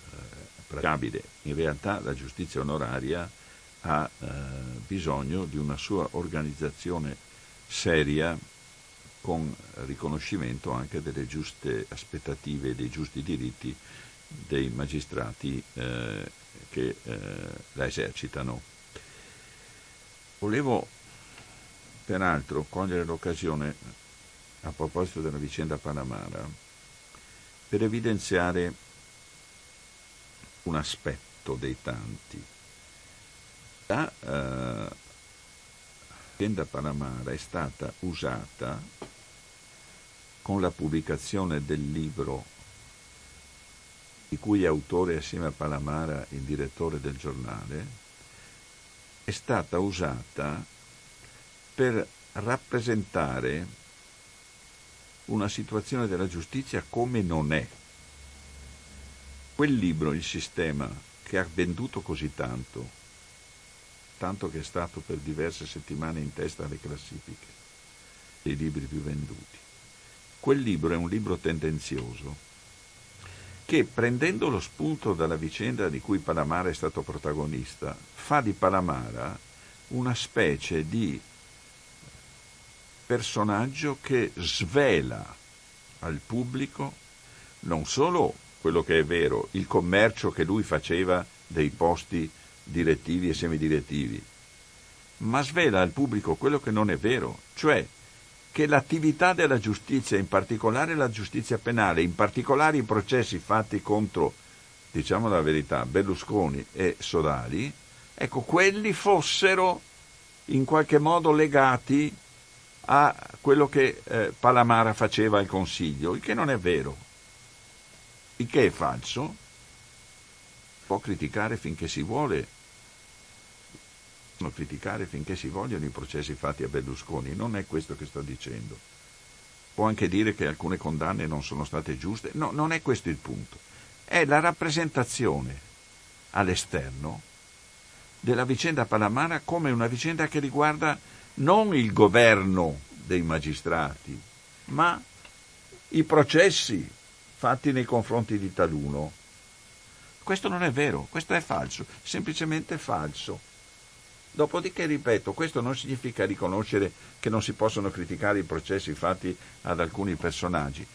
praticabile. In realtà la giustizia onoraria ha eh, bisogno di una sua organizzazione seria con riconoscimento anche delle giuste aspettative e dei giusti diritti dei magistrati eh, che eh, la esercitano. Volevo peraltro cogliere l'occasione a proposito della vicenda Panamara per evidenziare un aspetto dei tanti. La eh, vicenda Panamara è stata usata con la pubblicazione del libro di cui è autore assieme a Palamara il direttore del giornale, è stata usata per rappresentare una situazione della giustizia come non è. Quel libro, Il sistema, che ha venduto così tanto, tanto che è stato per diverse settimane in testa alle classifiche dei libri più venduti. Quel libro è un libro tendenzioso che prendendo lo spunto dalla vicenda di cui Palamara è stato protagonista, fa di Palamara una specie di personaggio che svela al pubblico non solo quello che è vero, il commercio che lui faceva dei posti direttivi e semidirettivi, ma svela al pubblico quello che non è vero, cioè che l'attività della giustizia, in particolare la giustizia penale, in particolare i processi fatti contro, diciamo la verità, Berlusconi e Sodali, ecco, quelli fossero in qualche modo legati a quello che eh, Palamara faceva al Consiglio, il che non è vero, il che è falso, può criticare finché si vuole criticare finché si vogliono i processi fatti a Berlusconi, non è questo che sto dicendo. Può anche dire che alcune condanne non sono state giuste, no, non è questo il punto. È la rappresentazione all'esterno della vicenda Palamara come una vicenda che riguarda non il governo dei magistrati, ma i processi fatti nei confronti di taluno. Questo non è vero, questo è falso, semplicemente falso. Dopodiché, ripeto, questo non significa riconoscere che non si possono criticare i processi fatti ad alcuni personaggi,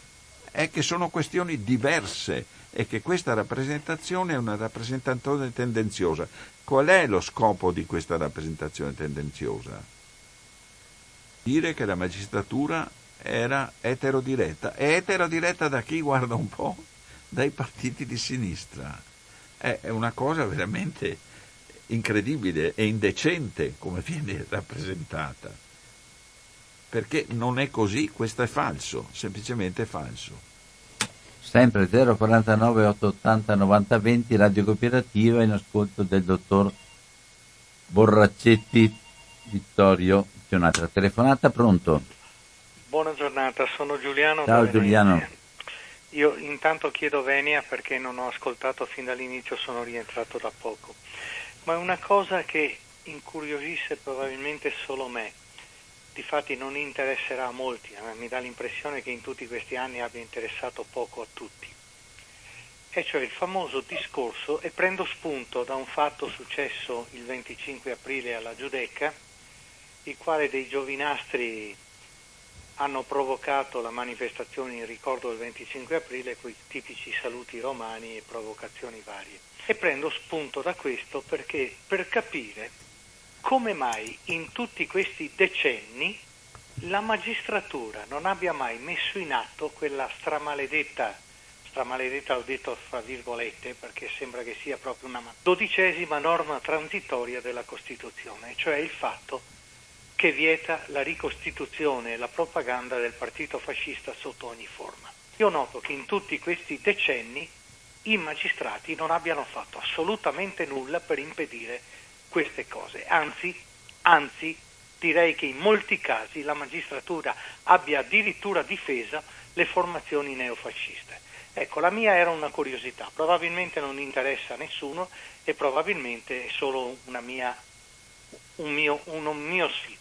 è che sono questioni diverse e che questa rappresentazione è una rappresentazione tendenziosa. Qual è lo scopo di questa rappresentazione tendenziosa? Dire che la magistratura era eterodiretta. È eterodiretta da chi guarda un po'? Dai partiti di sinistra. È una cosa veramente incredibile e indecente come <laughs> viene rappresentata. Perché non è così, questo è falso, semplicemente falso. Sempre 049 880 9020 Radio Cooperativa in ascolto del dottor Borraccetti Vittorio. C'è un'altra telefonata, pronto? Buona giornata, sono Giuliano. Ciao Giuliano. Io intanto chiedo venia perché non ho ascoltato fin dall'inizio, sono rientrato da poco ma è una cosa che incuriosisce probabilmente solo me. Difatti non interesserà a molti, eh? mi dà l'impressione che in tutti questi anni abbia interessato poco a tutti. E cioè il famoso discorso, e prendo spunto da un fatto successo il 25 aprile alla Giudecca, il quale dei giovinastri hanno provocato la manifestazione in ricordo del 25 aprile con i tipici saluti romani e provocazioni varie. E prendo spunto da questo perché per capire come mai in tutti questi decenni la magistratura non abbia mai messo in atto quella stramaledetta stramaledetta, l'ho detto fra virgolette perché sembra che sia proprio una dodicesima norma transitoria della Costituzione, cioè il fatto che vieta la ricostituzione e la propaganda del partito fascista sotto ogni forma. Io noto che in tutti questi decenni i magistrati non abbiano fatto assolutamente nulla per impedire queste cose, anzi, anzi direi che in molti casi la magistratura abbia addirittura difesa le formazioni neofasciste. Ecco, la mia era una curiosità, probabilmente non interessa a nessuno e probabilmente è solo mia, un, mio, un, mio sfizio.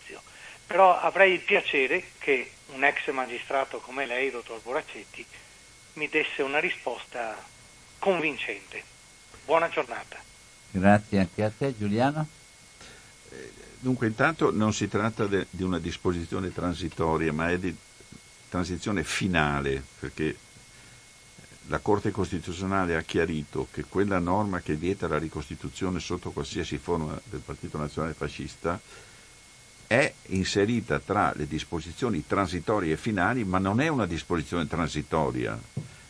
Però avrei il piacere che un ex magistrato come lei, dottor Boracetti, mi desse una risposta convincente. Buona giornata. Grazie anche a te Giuliano. Eh, dunque intanto non si tratta de, di una disposizione transitoria, ma è di transizione finale, perché la Corte Costituzionale ha chiarito che quella norma che vieta la ricostituzione sotto qualsiasi forma del Partito Nazionale Fascista è inserita tra le disposizioni transitorie e finali, ma non è una disposizione transitoria.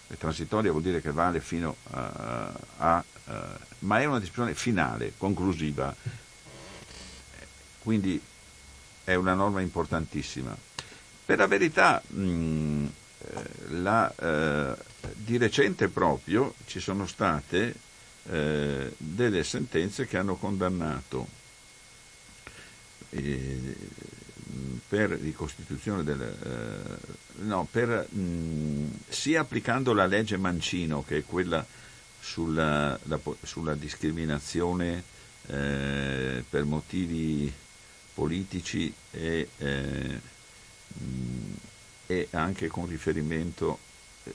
E transitoria vuol dire che vale fino a, a, a ma è una disposizione finale, conclusiva. Quindi è una norma importantissima. Per la verità, mh, la, eh, di recente proprio ci sono state eh, delle sentenze che hanno condannato eh, per ricostituzione del, eh, no, per, mh, sia applicando la legge Mancino che è quella sulla, la, sulla discriminazione eh, per motivi politici e eh, mh, e anche con riferimento, eh,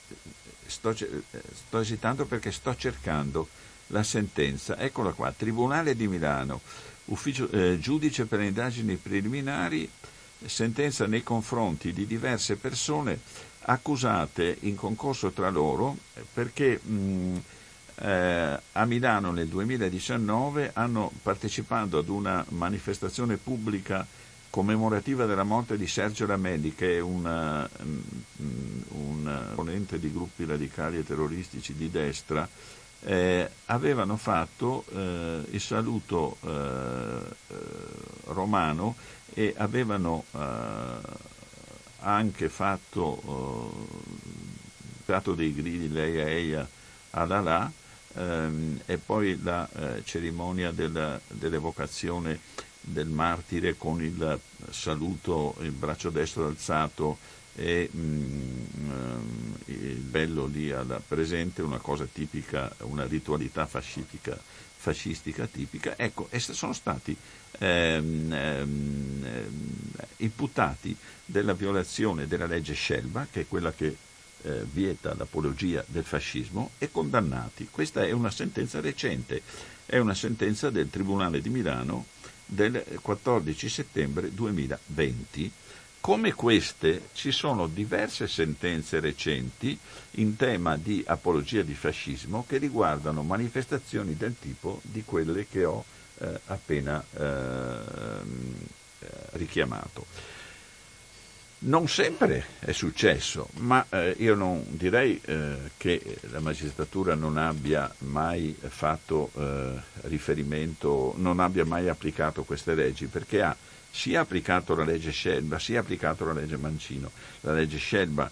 sto, eh, sto esitando perché sto cercando la sentenza, eccola qua, Tribunale di Milano, ufficio, eh, giudice per le indagini preliminari, sentenza nei confronti di diverse persone accusate in concorso tra loro perché mh, eh, a Milano nel 2019 hanno partecipato ad una manifestazione pubblica commemorativa della morte di Sergio Ramelli, che è un, un ponente di gruppi radicali e terroristici di destra, eh, avevano fatto eh, il saluto eh, eh romano e avevano eh, anche fatto dato dei gridi lei a Eia Allah ehm, e poi la eh, cerimonia della, dell'evocazione del martire con il saluto, il braccio destro alzato e mm, il bello lì alla presente, una cosa tipica, una ritualità fascistica, fascistica tipica. Ecco, sono stati ehm, ehm, imputati della violazione della legge Scelba, che è quella che eh, vieta l'apologia del fascismo, e condannati. Questa è una sentenza recente, è una sentenza del Tribunale di Milano del 14 settembre 2020. Come queste ci sono diverse sentenze recenti in tema di apologia di fascismo che riguardano manifestazioni del tipo di quelle che ho eh, appena eh, richiamato. Non sempre è successo, ma eh, io non direi eh, che la magistratura non abbia mai fatto eh, riferimento, non abbia mai applicato queste leggi, perché ha sia applicato la legge Scelba, sia applicato la legge Mancino. La legge Scelba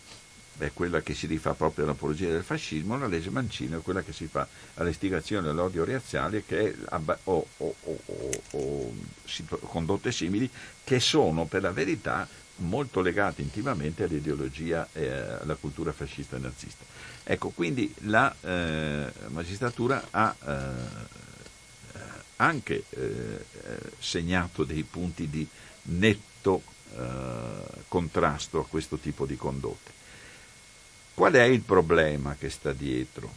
è quella che si rifà proprio all'apologia del fascismo, la legge Mancino è quella che si fa all'istigazione all'odio razziale o, o, o, o condotte simili che sono per la verità molto legate intimamente all'ideologia e alla cultura fascista e nazista. Ecco, quindi la eh, magistratura ha eh, anche eh, segnato dei punti di netto eh, contrasto a questo tipo di condotte. Qual è il problema che sta dietro?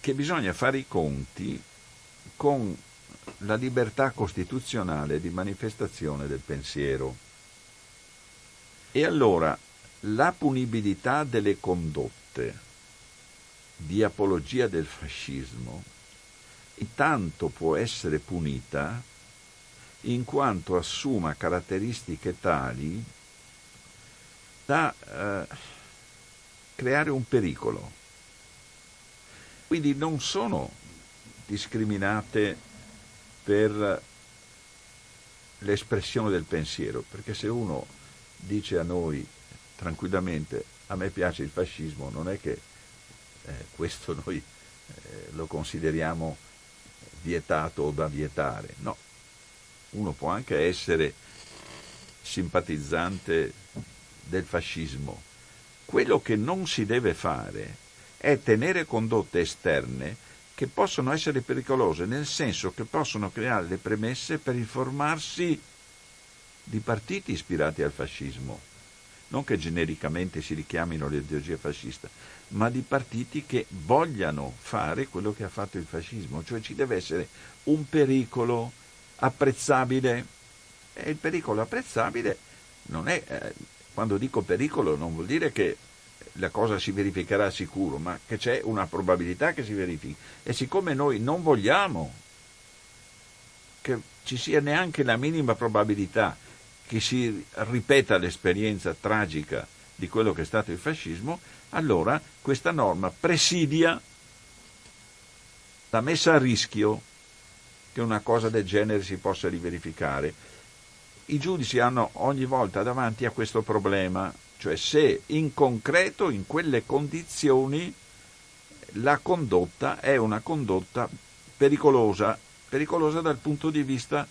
Che bisogna fare i conti con la libertà costituzionale di manifestazione del pensiero e allora la punibilità delle condotte di apologia del fascismo intanto può essere punita in quanto assuma caratteristiche tali da eh, creare un pericolo. Quindi non sono discriminate per l'espressione del pensiero, perché se uno dice a noi tranquillamente a me piace il fascismo, non è che eh, questo noi eh, lo consideriamo vietato o da vietare, no. Uno può anche essere simpatizzante del fascismo. Quello che non si deve fare è tenere condotte esterne che possono essere pericolose, nel senso che possono creare le premesse per informarsi di partiti ispirati al fascismo. Non che genericamente si richiamino l'ideologia fascista, ma di partiti che vogliano fare quello che ha fatto il fascismo, cioè ci deve essere un pericolo apprezzabile. E il pericolo apprezzabile non è, eh, quando dico pericolo non vuol dire che la cosa si verificherà sicuro, ma che c'è una probabilità che si verifichi. E siccome noi non vogliamo che ci sia neanche la minima probabilità che si ripeta l'esperienza tragica di quello che è stato il fascismo, allora questa norma presidia la messa a rischio che una cosa del genere si possa riverificare. I giudici hanno ogni volta davanti a questo problema cioè se in concreto, in quelle condizioni, la condotta è una condotta pericolosa, pericolosa dal punto di vista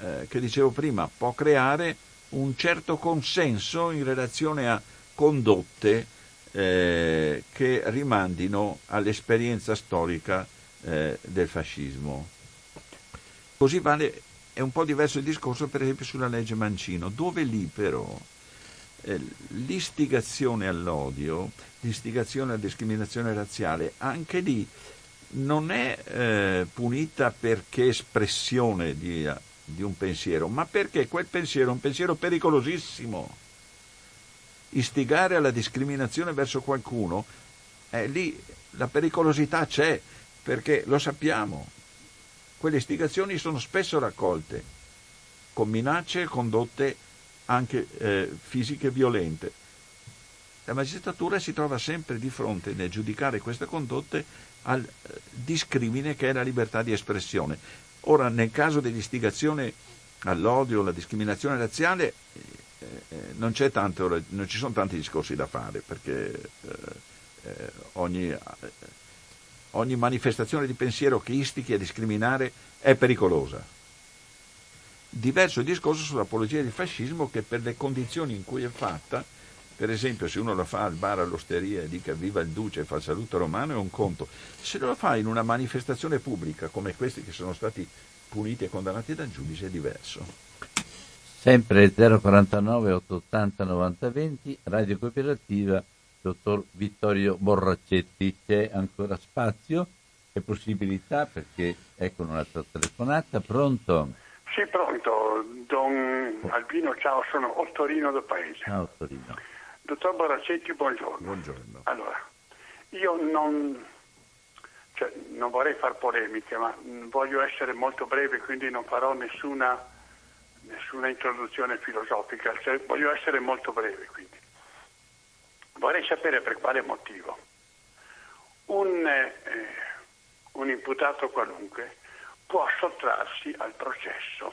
eh, che dicevo prima, può creare un certo consenso in relazione a condotte eh, che rimandino all'esperienza storica eh, del fascismo. Così vale, è un po' diverso il discorso per esempio sulla legge Mancino, dove lì però eh, l'istigazione all'odio, l'istigazione alla discriminazione razziale, anche lì non è eh, punita perché espressione di, di un pensiero, ma perché quel pensiero è un pensiero pericolosissimo. Istigare alla discriminazione verso qualcuno, eh, lì la pericolosità c'è, perché lo sappiamo. Quelle istigazioni sono spesso raccolte con minacce condotte anche eh, fisiche violente. La magistratura si trova sempre di fronte nel giudicare queste condotte al eh, discrimine che è la libertà di espressione. Ora, nel caso dell'istigazione all'odio, alla discriminazione razziale, eh, eh non, tanto, non, ci sono tanti discorsi da fare, perché eh, eh, ogni, ogni manifestazione di pensiero che istichi a discriminare è pericolosa. Diverso il discorso sull'apologia del fascismo che per le condizioni in cui è fatta, per esempio se uno la fa al bar all'osteria e dica viva il duce e fa il saluto romano è un conto, se lo fa in una manifestazione pubblica come questi che sono stati puniti e condannati dal giudice è diverso. Sempre 049 880 9020, Radio Cooperativa, dottor Vittorio Borraccetti. C'è ancora spazio e possibilità perché ecco un'altra telefonata. Pronto? Sì, pronto, Don Albino, ciao, sono Ottorino del Paese. Ciao Ottorino. Dottor Boracetti, buongiorno. Buongiorno. Allora, io non, cioè, non vorrei far polemiche, ma voglio essere molto breve, quindi non farò nessuna, nessuna introduzione filosofica, cioè, voglio essere molto breve, quindi. Vorrei sapere per quale motivo un, eh, un imputato qualunque può sottrarsi al processo.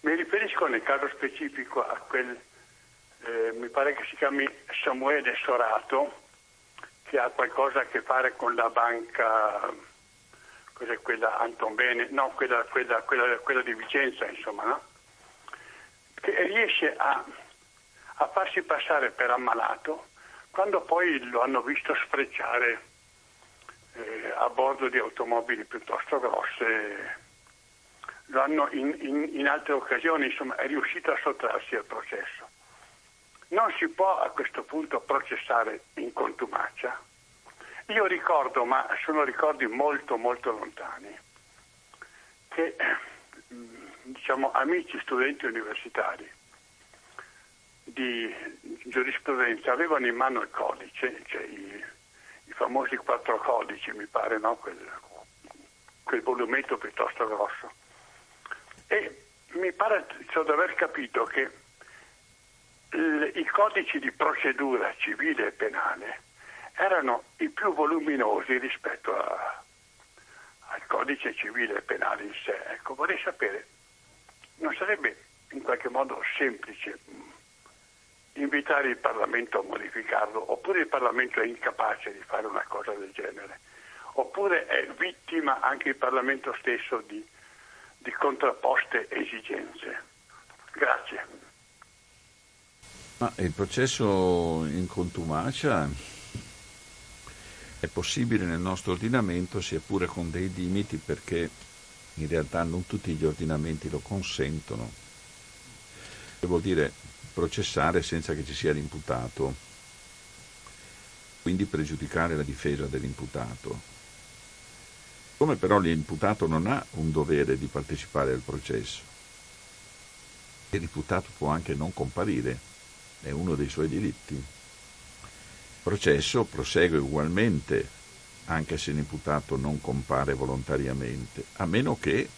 Mi riferisco nel caso specifico a quel, eh, mi pare che si chiami Samuele Sorato, che ha qualcosa a che fare con la banca, cos'è quella Anton Bene, no, quella, quella, quella, quella di Vicenza, insomma, no? che riesce a, a farsi passare per ammalato quando poi lo hanno visto sfrecciare eh, a bordo di automobili piuttosto grosse, lo hanno in, in, in altre occasioni, insomma è riuscito a sottrarsi al processo. Non si può a questo punto processare in contumacia. Io ricordo, ma sono ricordi molto molto lontani, che diciamo, amici studenti universitari di giurisprudenza avevano in mano il codice, cioè i, i famosi quattro codici, mi pare, no? quel, quel volumetto piuttosto grosso. E mi pare di aver capito che i codici di procedura civile e penale erano i più voluminosi rispetto a, al codice civile e penale in sé. Ecco, vorrei sapere, non sarebbe in qualche modo semplice invitare il Parlamento a modificarlo, oppure il Parlamento è incapace di fare una cosa del genere, oppure è vittima anche il Parlamento stesso di, di contrapposte esigenze. Grazie. Ma il processo in contumacia è possibile nel nostro ordinamento, sia pure con dei limiti, perché in realtà non tutti gli ordinamenti lo consentono. Che vuol dire processare senza che ci sia l'imputato, quindi pregiudicare la difesa dell'imputato. Come però l'imputato non ha un dovere di partecipare al processo, l'imputato può anche non comparire, è uno dei suoi diritti. Il processo prosegue ugualmente anche se l'imputato non compare volontariamente, a meno che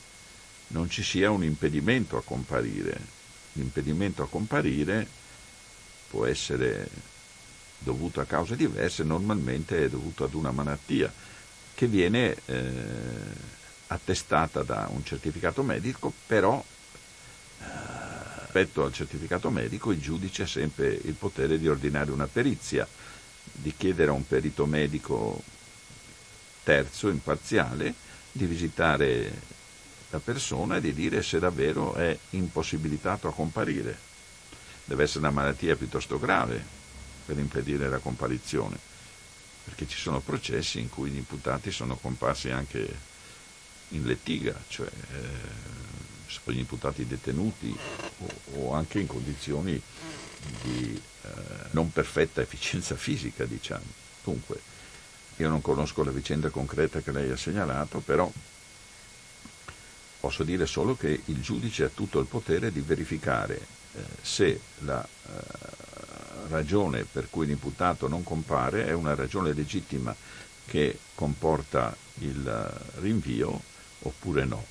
non ci sia un impedimento a comparire, l'impedimento a comparire può essere dovuto a cause diverse, normalmente è dovuto ad una malattia che viene eh, attestata da un certificato medico, però eh, rispetto al certificato medico il giudice ha sempre il potere di ordinare una perizia, di chiedere a un perito medico terzo, imparziale, di visitare la persona e di dire se davvero è impossibilitato a comparire. Deve essere una malattia piuttosto grave per impedire la comparizione, perché ci sono processi in cui gli imputati sono comparsi anche in lettiga, cioè eh, gli imputati detenuti o, o, anche in condizioni di eh, non perfetta efficienza fisica, diciamo. Dunque, io non conosco la vicenda concreta che lei ha segnalato, però Posso dire solo che il giudice ha tutto il potere di verificare eh, se la eh, ragione per cui l'imputato non compare è una ragione legittima che comporta il eh, rinvio oppure no.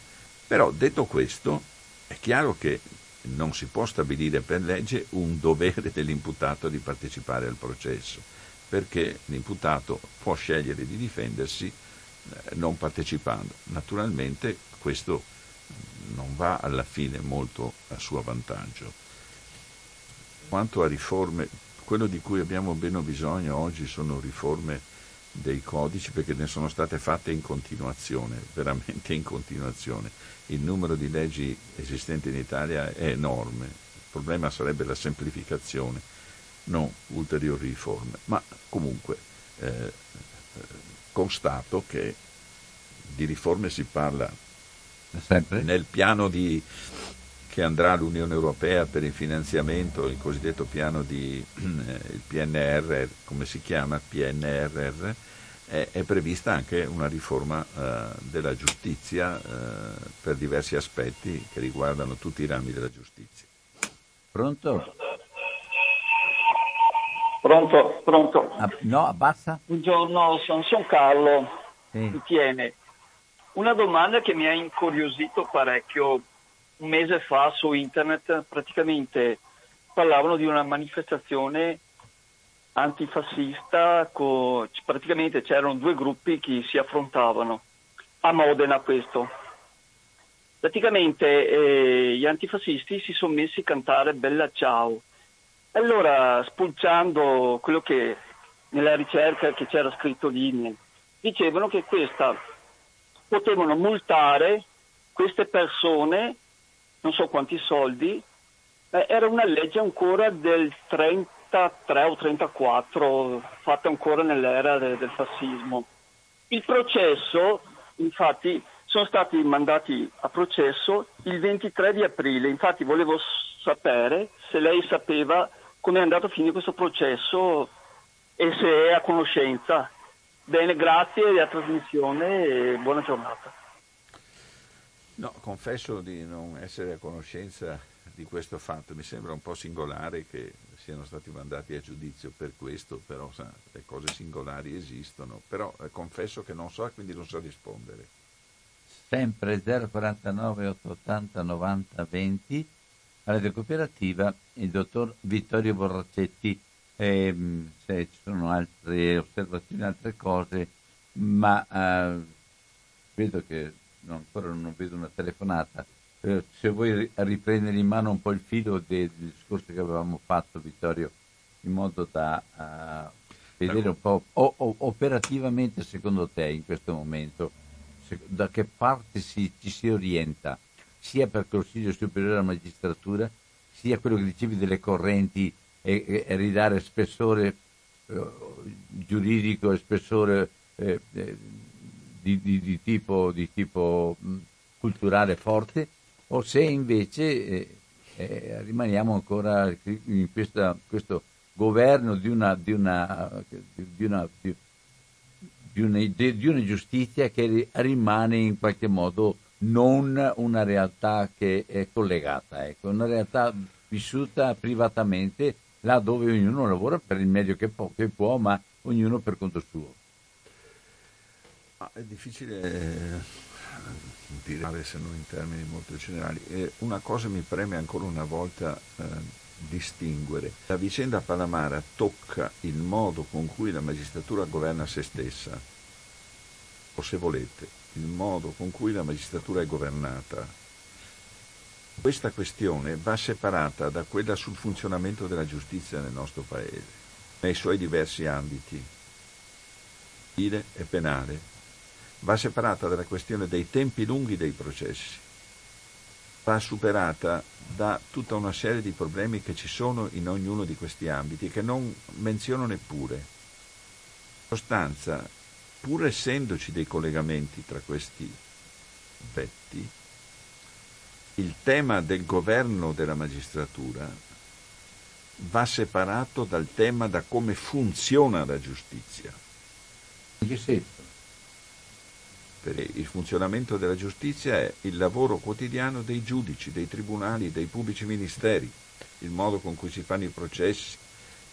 Però detto questo, è chiaro che non si può stabilire per legge un dovere dell'imputato di partecipare al processo, perché l'imputato può scegliere di difendersi eh, non partecipando. Naturalmente questo non va alla fine molto a suo vantaggio. Quanto a riforme, quello di cui abbiamo meno bisogno oggi sono riforme dei codici perché ne sono state fatte in continuazione, veramente in continuazione. Il numero di leggi esistenti in Italia è enorme, il problema sarebbe la semplificazione, non ulteriori riforme, ma comunque eh, constato che di riforme si parla Sempre. nel piano di, che andrà all'Unione Europea per il finanziamento, il cosiddetto piano di eh, il PNR, come si chiama? PNRR, è, è prevista anche una riforma eh, della giustizia eh, per diversi aspetti che riguardano tutti i rami della giustizia. Pronto? Pronto, pronto. Ah, no, abbassa. Buongiorno, sono, sono Carlo. Sì. Mi tiene. Una domanda che mi ha incuriosito parecchio un mese fa su internet, praticamente parlavano di una manifestazione antifascista, co- praticamente c'erano due gruppi che si affrontavano, a Modena questo. Praticamente eh, gli antifascisti si sono messi a cantare Bella Ciao. Allora, spulciando quello che nella ricerca che c'era scritto lì, dicevano che questa potevano multare queste persone, non so quanti soldi, eh, era una legge ancora del 33 o 34, fatta ancora nell'era de- del fascismo. Il processo, infatti, sono stati mandati a processo il 23 di aprile, infatti volevo sapere se lei sapeva come è andato a finire questo processo e se è a conoscenza. Bene, grazie della trasmissione e buona giornata. No, confesso di non essere a conoscenza di questo fatto, mi sembra un po' singolare che siano stati mandati a giudizio per questo, però sa, le cose singolari esistono, però eh, confesso che non so quindi non so rispondere. Sempre 049 880 90 20 Radio Cooperativa, il dottor Vittorio Borracetti. Eh, se ci sono altre osservazioni, altre cose, ma eh, vedo che no, ancora non vedo una telefonata. Eh, se vuoi riprendere in mano un po' il filo del, discorso che avevamo fatto, Vittorio, in modo da uh, vedere un po' o, o, operativamente, secondo te, in questo momento, se, da che parte si, ci si orienta, sia per Consiglio Superiore della Magistratura, sia quello che dicevi delle correnti e, e, e ridare spessore eh, giuridico e spessore eh, eh, di, di, di, tipo, di tipo mh, culturale forte, o se invece eh, eh, rimaniamo ancora in questa, questo governo di una, di una, di una, di una, di una giustizia che rimane in qualche modo non una realtà che è collegata, ecco, una realtà vissuta privatamente là dove ognuno lavora per il meglio che può, che può ma ognuno per conto suo. È difficile dire se non in termini molto generali. E una cosa mi preme ancora una volta eh, distinguere. La vicenda Palamara tocca il modo con cui la magistratura governa se stessa, o se volete, il modo con cui la magistratura è governata. Questa questione va separata da quella sul funzionamento della giustizia nel nostro Paese, nei suoi diversi ambiti, civile e penale, va separata dalla questione dei tempi lunghi dei processi, va superata da tutta una serie di problemi che ci sono in ognuno di questi ambiti che non menziono neppure. In sostanza, pur essendoci dei collegamenti tra questi aspetti, il tema del governo della magistratura va separato dal tema da come funziona la giustizia. Senso? Il funzionamento della giustizia è il lavoro quotidiano dei giudici, dei tribunali, dei pubblici ministeri, il modo con cui si fanno i processi,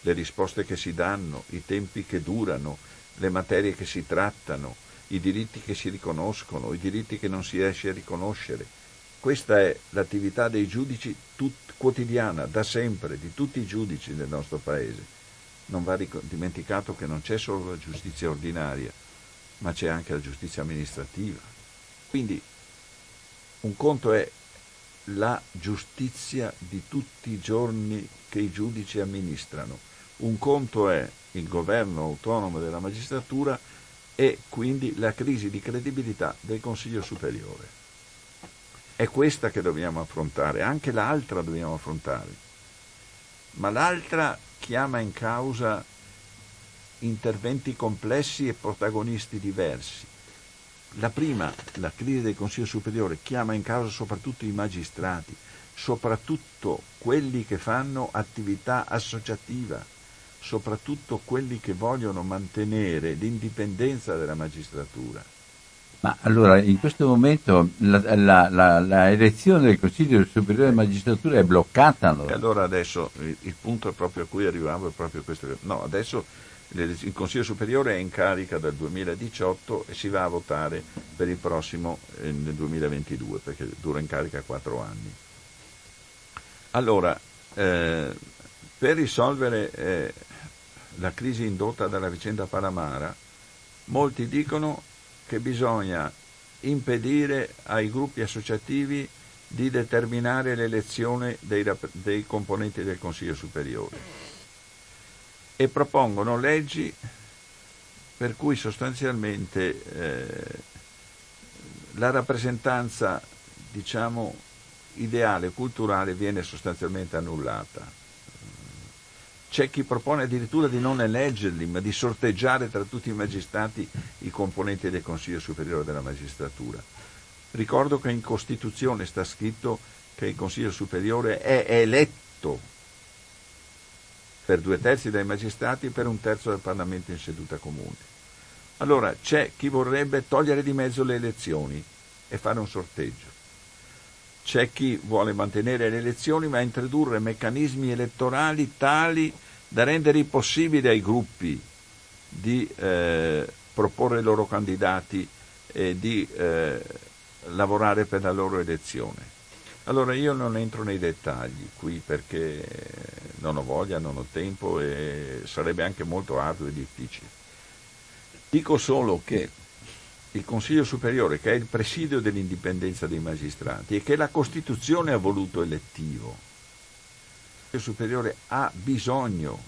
le risposte che si danno, i tempi che durano, le materie che si trattano, i diritti che si riconoscono, i diritti che non si riesce a riconoscere. Questa è l'attività dei giudici tut- quotidiana, da sempre, di tutti i giudici del nostro Paese. Non va dimenticato che non c'è solo la giustizia ordinaria, ma c'è anche la giustizia amministrativa. Quindi un conto è la giustizia di tutti i giorni che i giudici amministrano, un conto è il governo autonomo della magistratura e quindi la crisi di credibilità del Consiglio Superiore. È questa che dobbiamo affrontare, anche l'altra dobbiamo affrontare, ma l'altra chiama in causa interventi complessi e protagonisti diversi. La prima, la crisi del Consiglio Superiore, chiama in causa soprattutto i magistrati, soprattutto quelli che fanno attività associativa, soprattutto quelli che vogliono mantenere l'indipendenza della magistratura. Ma allora, in questo momento la, la, la, la elezione del Consiglio Superiore della Magistratura è bloccata? Allora. E allora adesso il, il punto proprio a cui arrivavo è proprio questo. No, adesso il Consiglio Superiore è in carica dal 2018 e si va a votare per il prossimo eh, nel 2022 perché dura in carica quattro anni. Allora, eh, per risolvere eh, la crisi indotta dalla vicenda Palamara, molti dicono che bisogna impedire ai gruppi associativi di determinare l'elezione dei, dei componenti del Consiglio Superiore e propongono leggi per cui sostanzialmente eh, la rappresentanza diciamo ideale, culturale viene sostanzialmente annullata. C'è chi propone addirittura di non eleggerli, ma di sorteggiare tra tutti i magistrati i componenti del Consiglio Superiore della Magistratura. Ricordo che in Costituzione sta scritto che il Consiglio Superiore è eletto per due terzi dai magistrati e per un terzo del Parlamento in seduta comune. Allora c'è chi vorrebbe togliere di mezzo le elezioni e fare un sorteggio. C'è chi vuole mantenere le elezioni ma introdurre meccanismi elettorali tali da rendere impossibile ai gruppi di eh, proporre i loro candidati e di eh, lavorare per la loro elezione. Allora io non entro nei dettagli qui perché non ho voglia, non ho tempo e sarebbe anche molto arduo e difficile. Dico solo che il Consiglio Superiore, che è il presidio dell'indipendenza dei magistrati e che la Costituzione ha voluto elettivo, il Consiglio Superiore ha bisogno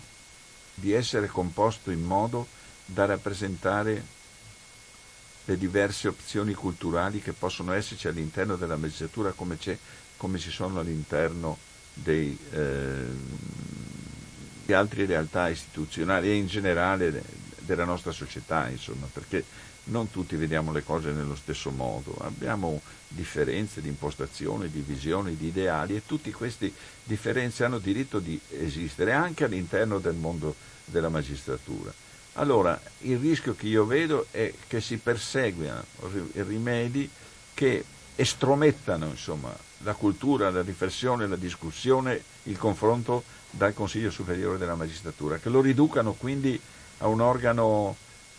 di essere composto in modo da rappresentare le diverse opzioni culturali che possono esserci all'interno della magistratura come, come ci sono all'interno dei, eh, di altre realtà istituzionali e in generale della nostra società, insomma, perché non tutti vediamo le cose nello stesso modo, abbiamo differenze di impostazione, di visione, di ideali e tutte queste differenze hanno diritto di esistere anche all'interno del mondo della magistratura. Allora, il rischio che io vedo è che si perseguiano rimedi che estromettano insomma, la cultura, la riflessione, la discussione, il confronto dal Consiglio Superiore della Magistratura, che lo riducano quindi a un organo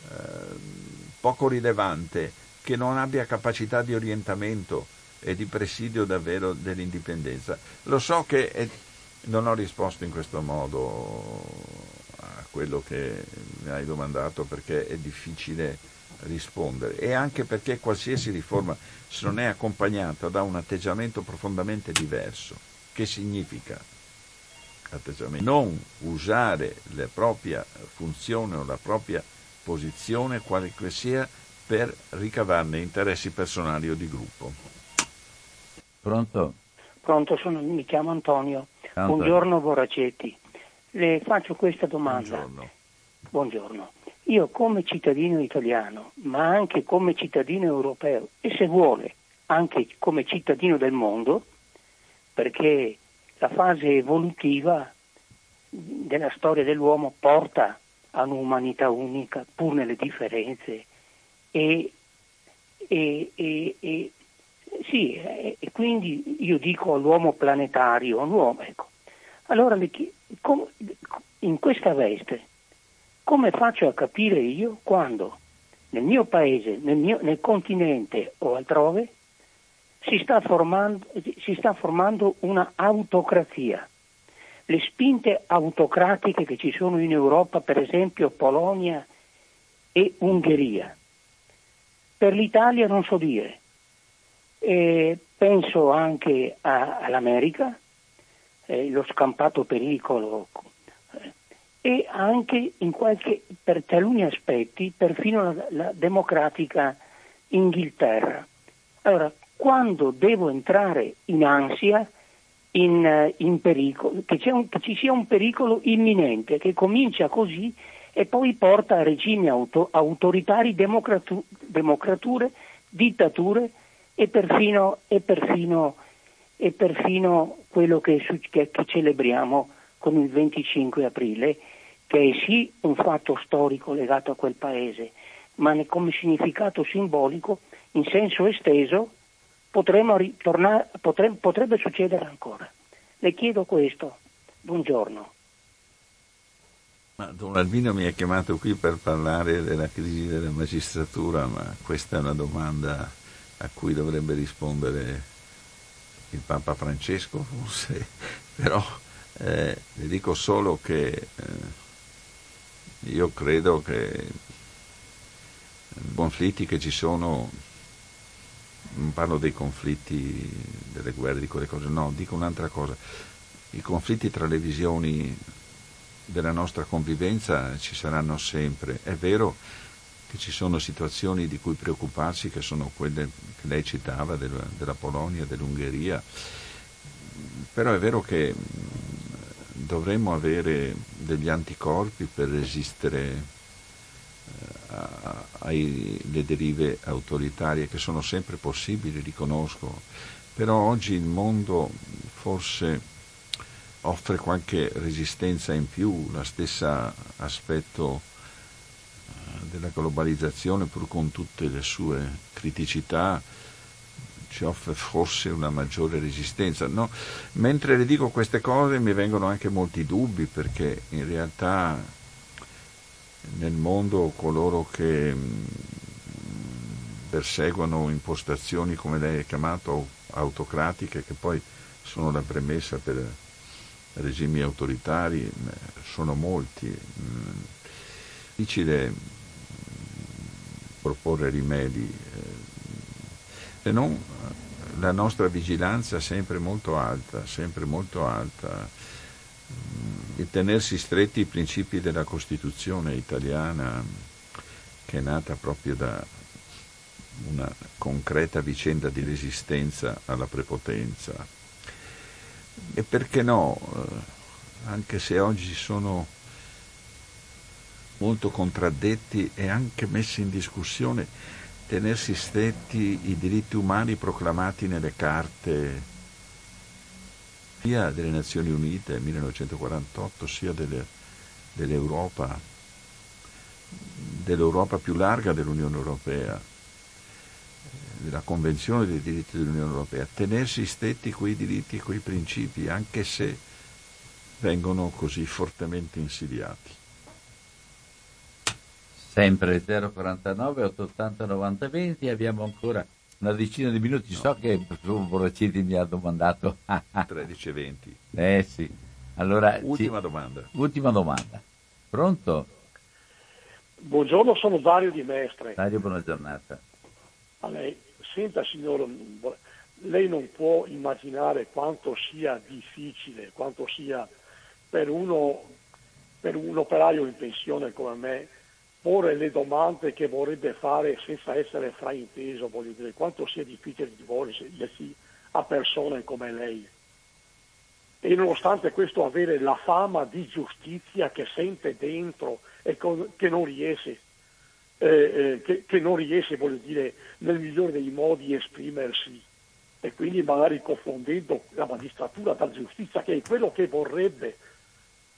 eh, poco rilevante, che non abbia capacità di orientamento e di presidio davvero dell'indipendenza. Lo so che è, non ho risposto in questo modo quello che mi hai domandato perché è difficile rispondere e anche perché qualsiasi riforma se non è accompagnata da un atteggiamento profondamente diverso, che significa atteggiamento? non usare la propria funzione o la propria posizione, quale che sia, per ricavarne interessi personali o di gruppo. Pronto? Pronto, sono, mi chiamo Antonio. Antonio. Buongiorno Boracetti. Le faccio questa domanda. Buongiorno. Buongiorno. Io come cittadino italiano, ma anche come cittadino europeo e se vuole anche come cittadino del mondo, perché la fase evolutiva della storia dell'uomo porta a un'umanità unica, pur nelle differenze, e, e, e, e sì, quindi io dico all'uomo planetario, all'uomo, ecco. Allora in questa veste, come faccio a capire io quando nel mio paese, nel, mio, nel continente o altrove si sta, formando, si sta formando una autocrazia? Le spinte autocratiche che ci sono in Europa, per esempio Polonia e Ungheria. Per l'Italia non so dire. E penso anche a, all'America, eh, lo scampato pericolo e anche qualche, per taluni aspetti perfino la, la democratica Inghilterra. Allora, quando devo entrare in ansia, in, eh, in pericolo, che, un, che, ci sia un pericolo imminente che comincia così e poi porta a regimi auto, autoritari, democratu, democrature, dittature e perfino, e perfino e perfino quello che, che, che celebriamo con il 25 aprile, che è sì un fatto storico legato a quel paese, ma come significato simbolico, in senso esteso, ritornare, potre, potrebbe succedere ancora. Le chiedo questo. Buongiorno. Ma Don Albino mi ha chiamato qui per parlare della crisi della magistratura, ma questa è una domanda a cui dovrebbe rispondere il Papa Francesco forse, <laughs> però eh, le dico solo che eh, io credo che i conflitti che ci sono, non parlo dei conflitti delle guerre, di quelle cose, no, dico un'altra cosa, i conflitti tra le visioni della nostra convivenza ci saranno sempre, è vero che ci sono situazioni di cui preoccuparsi che sono quelle che lei citava della, della Polonia, dell'Ungheria, però è vero che dovremmo avere degli anticorpi per resistere eh, alle derive autoritarie che sono sempre possibili, riconosco, però oggi il mondo forse offre qualche resistenza in più, lo stesso aspetto della globalizzazione, pur con tutte le sue criticità, ci offre forse una maggiore resistenza. No? Mentre le dico queste cose mi vengono anche molti dubbi perché in realtà nel mondo coloro che perseguono impostazioni come lei ha chiamato autocratiche che poi sono la premessa per regimi autoritari, sono molti. Mm, difficile mm, proporre rimedi, eh, se non la nostra vigilanza sempre molto alta, sempre molto alta, mm, e tenersi stretti i principi della Costituzione italiana che è nata proprio da una concreta vicenda di resistenza alla prepotenza. E perché no, eh, anche se oggi sono molto contraddetti e anche messi in discussione, tenersi stretti i diritti umani proclamati nelle carte sia delle Nazioni Unite nel 1948 sia delle, dell'Europa, dell'Europa più larga dell'Unione Europea della Convenzione dei diritti dell'Unione Europea, tenersi stretti quei diritti e quei principi, anche se vengono così fortemente insidiati. Sempre 049 880 90 20, abbiamo ancora una decina di minuti, no. so che il professor Boraciti mi ha domandato <laughs> 13 e 20. Eh sì. Allora, ultima sì. domanda. Ultima domanda. Pronto? Buongiorno, sono Dario di Mestre. Dario, buona giornata. A lei. Senta signore, lei non può immaginare quanto sia difficile, quanto sia per, uno, per un operaio in pensione come me porre le domande che vorrebbe fare senza essere frainteso, voglio dire, quanto sia difficile rivolgersi a persone come lei. E nonostante questo avere la fama di giustizia che sente dentro e con, che non riesce eh, eh, che, che, non riesce, voglio dire, nel migliore dei modi esprimersi e quindi magari confondendo la magistratura dalla giustizia, che è quello che vorrebbe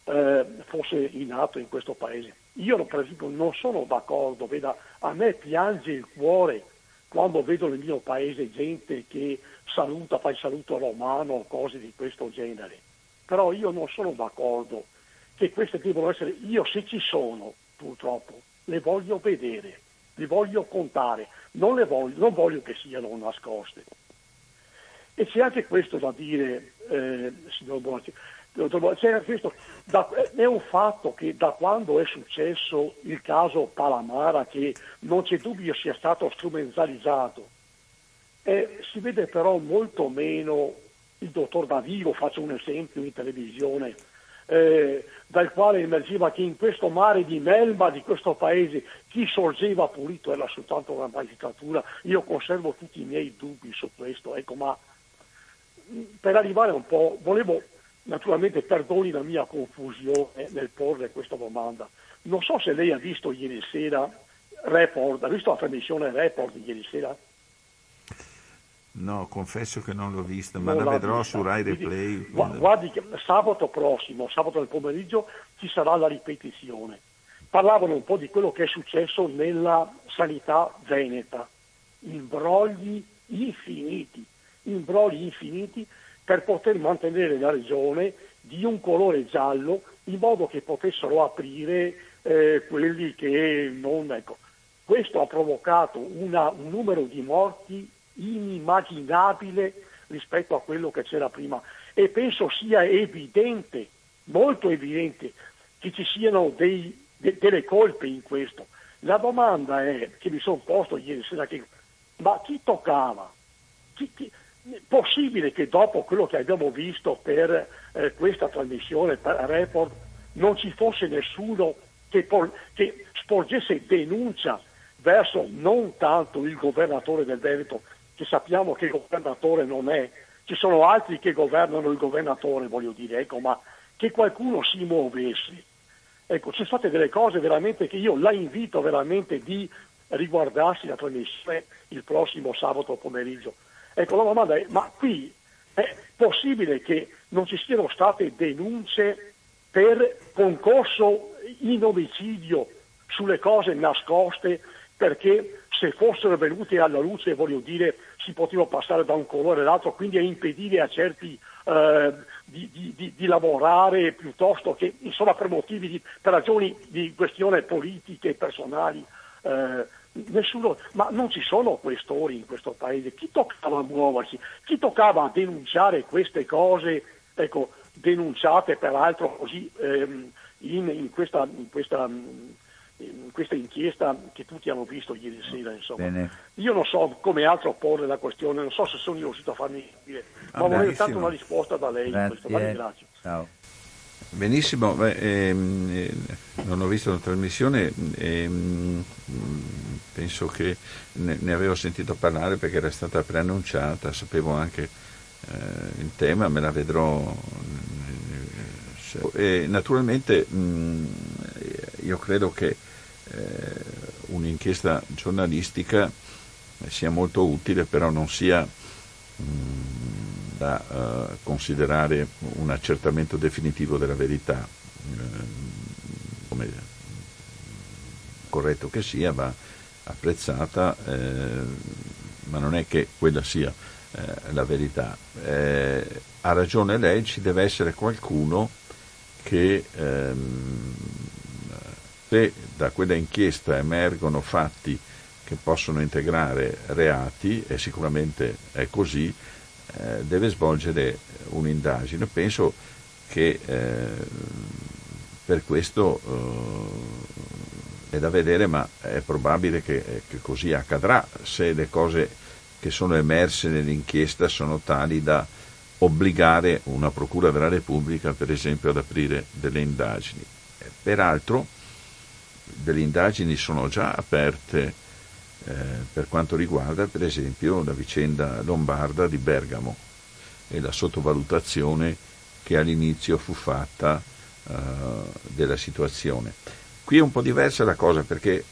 eh, fosse in atto in questo paese. Io per esempio non sono d'accordo, veda, a me piange il cuore quando vedo nel mio paese gente che saluta, fa il saluto romano o cose di questo genere. Però io non sono d'accordo che queste devono essere, io se ci sono purtroppo, le voglio vedere, le voglio contare, non, voglio, non voglio che siano nascoste. E c'è anche questo da dire, eh, signor Bonacci, da, è un fatto che da quando è successo il caso Palamara, che non c'è dubbio sia stato strumentalizzato, eh, si vede però molto meno il dottor Davigo, faccio un esempio in televisione, eh, dal quale emergeva che in questo mare di melma di questo paese chi sorgeva pulito era soltanto la magistratura. Io conservo tutti i miei dubbi su questo, ecco, ma per arrivare un po', volevo naturalmente perdoni la mia confusione nel porre questa domanda. Non so se lei ha visto ieri sera Report, ha visto la trasmissione Report ieri sera? No, confesso che non l'ho vista, ma non la vedrò vista. su Rai Replay. Guardi che sabato prossimo, sabato nel pomeriggio, ci sarà la ripetizione. Parlavano un po' di quello che è successo nella sanità veneta. Imbrogli infiniti, imbrogli infiniti per poter mantenere la regione di un colore giallo in modo che potessero aprire eh, quelli che non... Ecco. Questo ha provocato una, un numero di morti inimmaginabile rispetto a quello che c'era prima e penso sia evidente, molto evidente, che ci siano dei, de, delle colpe in questo. La domanda è, che mi sono posto ieri sera, che, ma chi toccava? Chi, chi, possibile che dopo quello che abbiamo visto per eh, questa trasmissione, per Report, non ci fosse nessuno che, por, che sporgesse denuncia verso non tanto il governatore del Veneto, che sappiamo che il governatore non è, ci sono altri che governano il governatore, voglio dire, ecco, ma che qualcuno si muovesse. Ecco, ci sono state delle cose veramente che io la invito veramente di riguardarsi la trasmissione il prossimo sabato pomeriggio. Ecco, la domanda è, ma qui è possibile che non ci siano state denunce per concorso in omicidio sulle cose nascoste? Perché se fossero venuti alla luce, voglio dire, si poteva passare da un colore all'altro, quindi a impedire a certi eh, di, di, di, lavorare piuttosto che, insomma, per motivi, per ragioni di questione politiche e personali, eh, nessuno, ma non ci sono questori in questo paese. Chi toccava a muoversi? Chi toccava a denunciare queste cose, ecco, denunciate peraltro così ehm, in, in, questa, in, questa, in, questa, inchiesta che tutti hanno visto ieri sera. Insomma. Io non so come altro porre la questione, non so se sono riuscito a farmi ah, ma volevo tanto una risposta da lei. Questo. La ringrazio. Ciao. Benissimo, Beh, ehm, eh, non ho visto la trasmissione, ehm, penso che ne, ne, avevo sentito parlare perché era stata preannunciata, sapevo anche eh, il tema, me la vedrò. Eh, e naturalmente mh, mm, io credo che eh, un'inchiesta giornalistica sia molto utile, però non sia mh, mm, da uh, considerare un accertamento definitivo della verità, uh, come corretto che sia, va apprezzata, eh, ma non è che quella sia eh, la verità. Eh, ha ragione lei, ci deve essere qualcuno che ehm, se da quella inchiesta emergono fatti che possono integrare reati, e sicuramente è così, eh, deve svolgere un'indagine. Penso che eh, per questo eh, è da vedere, ma è probabile che, che, così accadrà se le cose che sono emerse nell'inchiesta sono tali da obbligare una Procura della Repubblica, per esempio, ad aprire delle indagini. Peraltro, delle indagini sono già aperte eh, per quanto riguarda per esempio la vicenda lombarda di Bergamo e la sottovalutazione che all'inizio fu fatta eh, della situazione. Qui è un po' diversa la cosa perché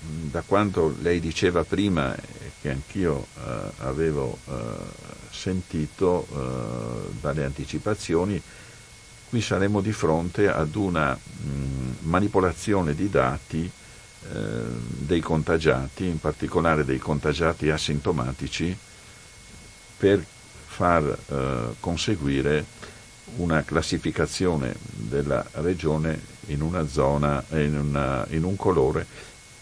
da quanto lei diceva prima e che anch'io eh, avevo eh, sentito eh, dalle anticipazioni, qui saremo di fronte ad una mh, manipolazione di dati dei contagiati, in particolare dei contagiati asintomatici, per far eh, conseguire una classificazione della regione in una zona, in, una, in un colore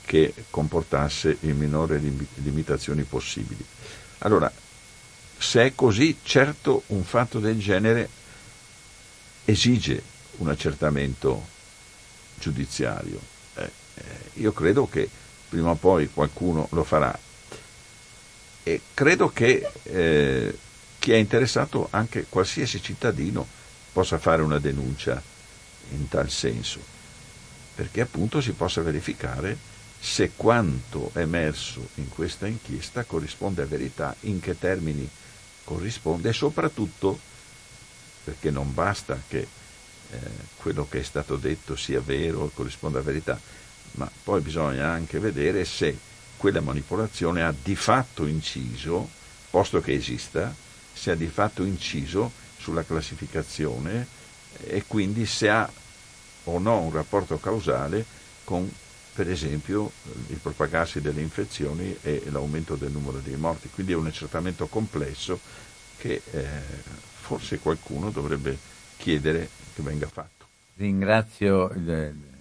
che comportasse il minore limitazioni possibili. Allora, se è così, certo un fatto del genere esige un accertamento giudiziario eh, io credo che prima o poi qualcuno lo farà. E credo che eh, chi è interessato, anche qualsiasi cittadino, possa fare una denuncia in tal senso, perché appunto si possa verificare se quanto emerso in questa inchiesta corrisponde a verità, in che termini corrisponde e soprattutto perché non basta che eh, quello che è stato detto sia vero, corrisponda a verità, ma poi bisogna anche vedere se quella manipolazione ha di fatto inciso, posto che esista, se ha di fatto inciso sulla classificazione e quindi se ha o no un rapporto causale con per esempio il propagarsi delle infezioni e l'aumento del numero dei morti. Quindi è un accertamento complesso che eh, forse qualcuno dovrebbe chiedere che venga fatto. Ringrazio il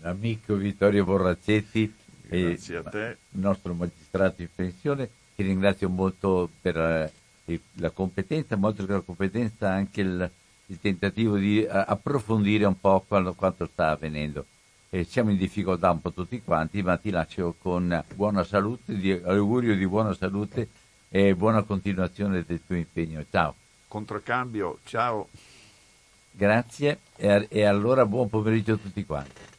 l'amico Vittorio Borracetti, Grazie te. il nostro magistrato in pensione, ti ringrazio molto per eh, la competenza, molto per la competenza anche il, il tentativo di uh, approfondire un po' quando, quanto sta avvenendo. E siamo in difficoltà un po' tutti quanti, ma ti lascio con buona salute, di, augurio di buona salute e buona continuazione del tuo impegno. Ciao. Contraccambio, ciao. Grazie e, e allora buon pomeriggio a tutti quanti.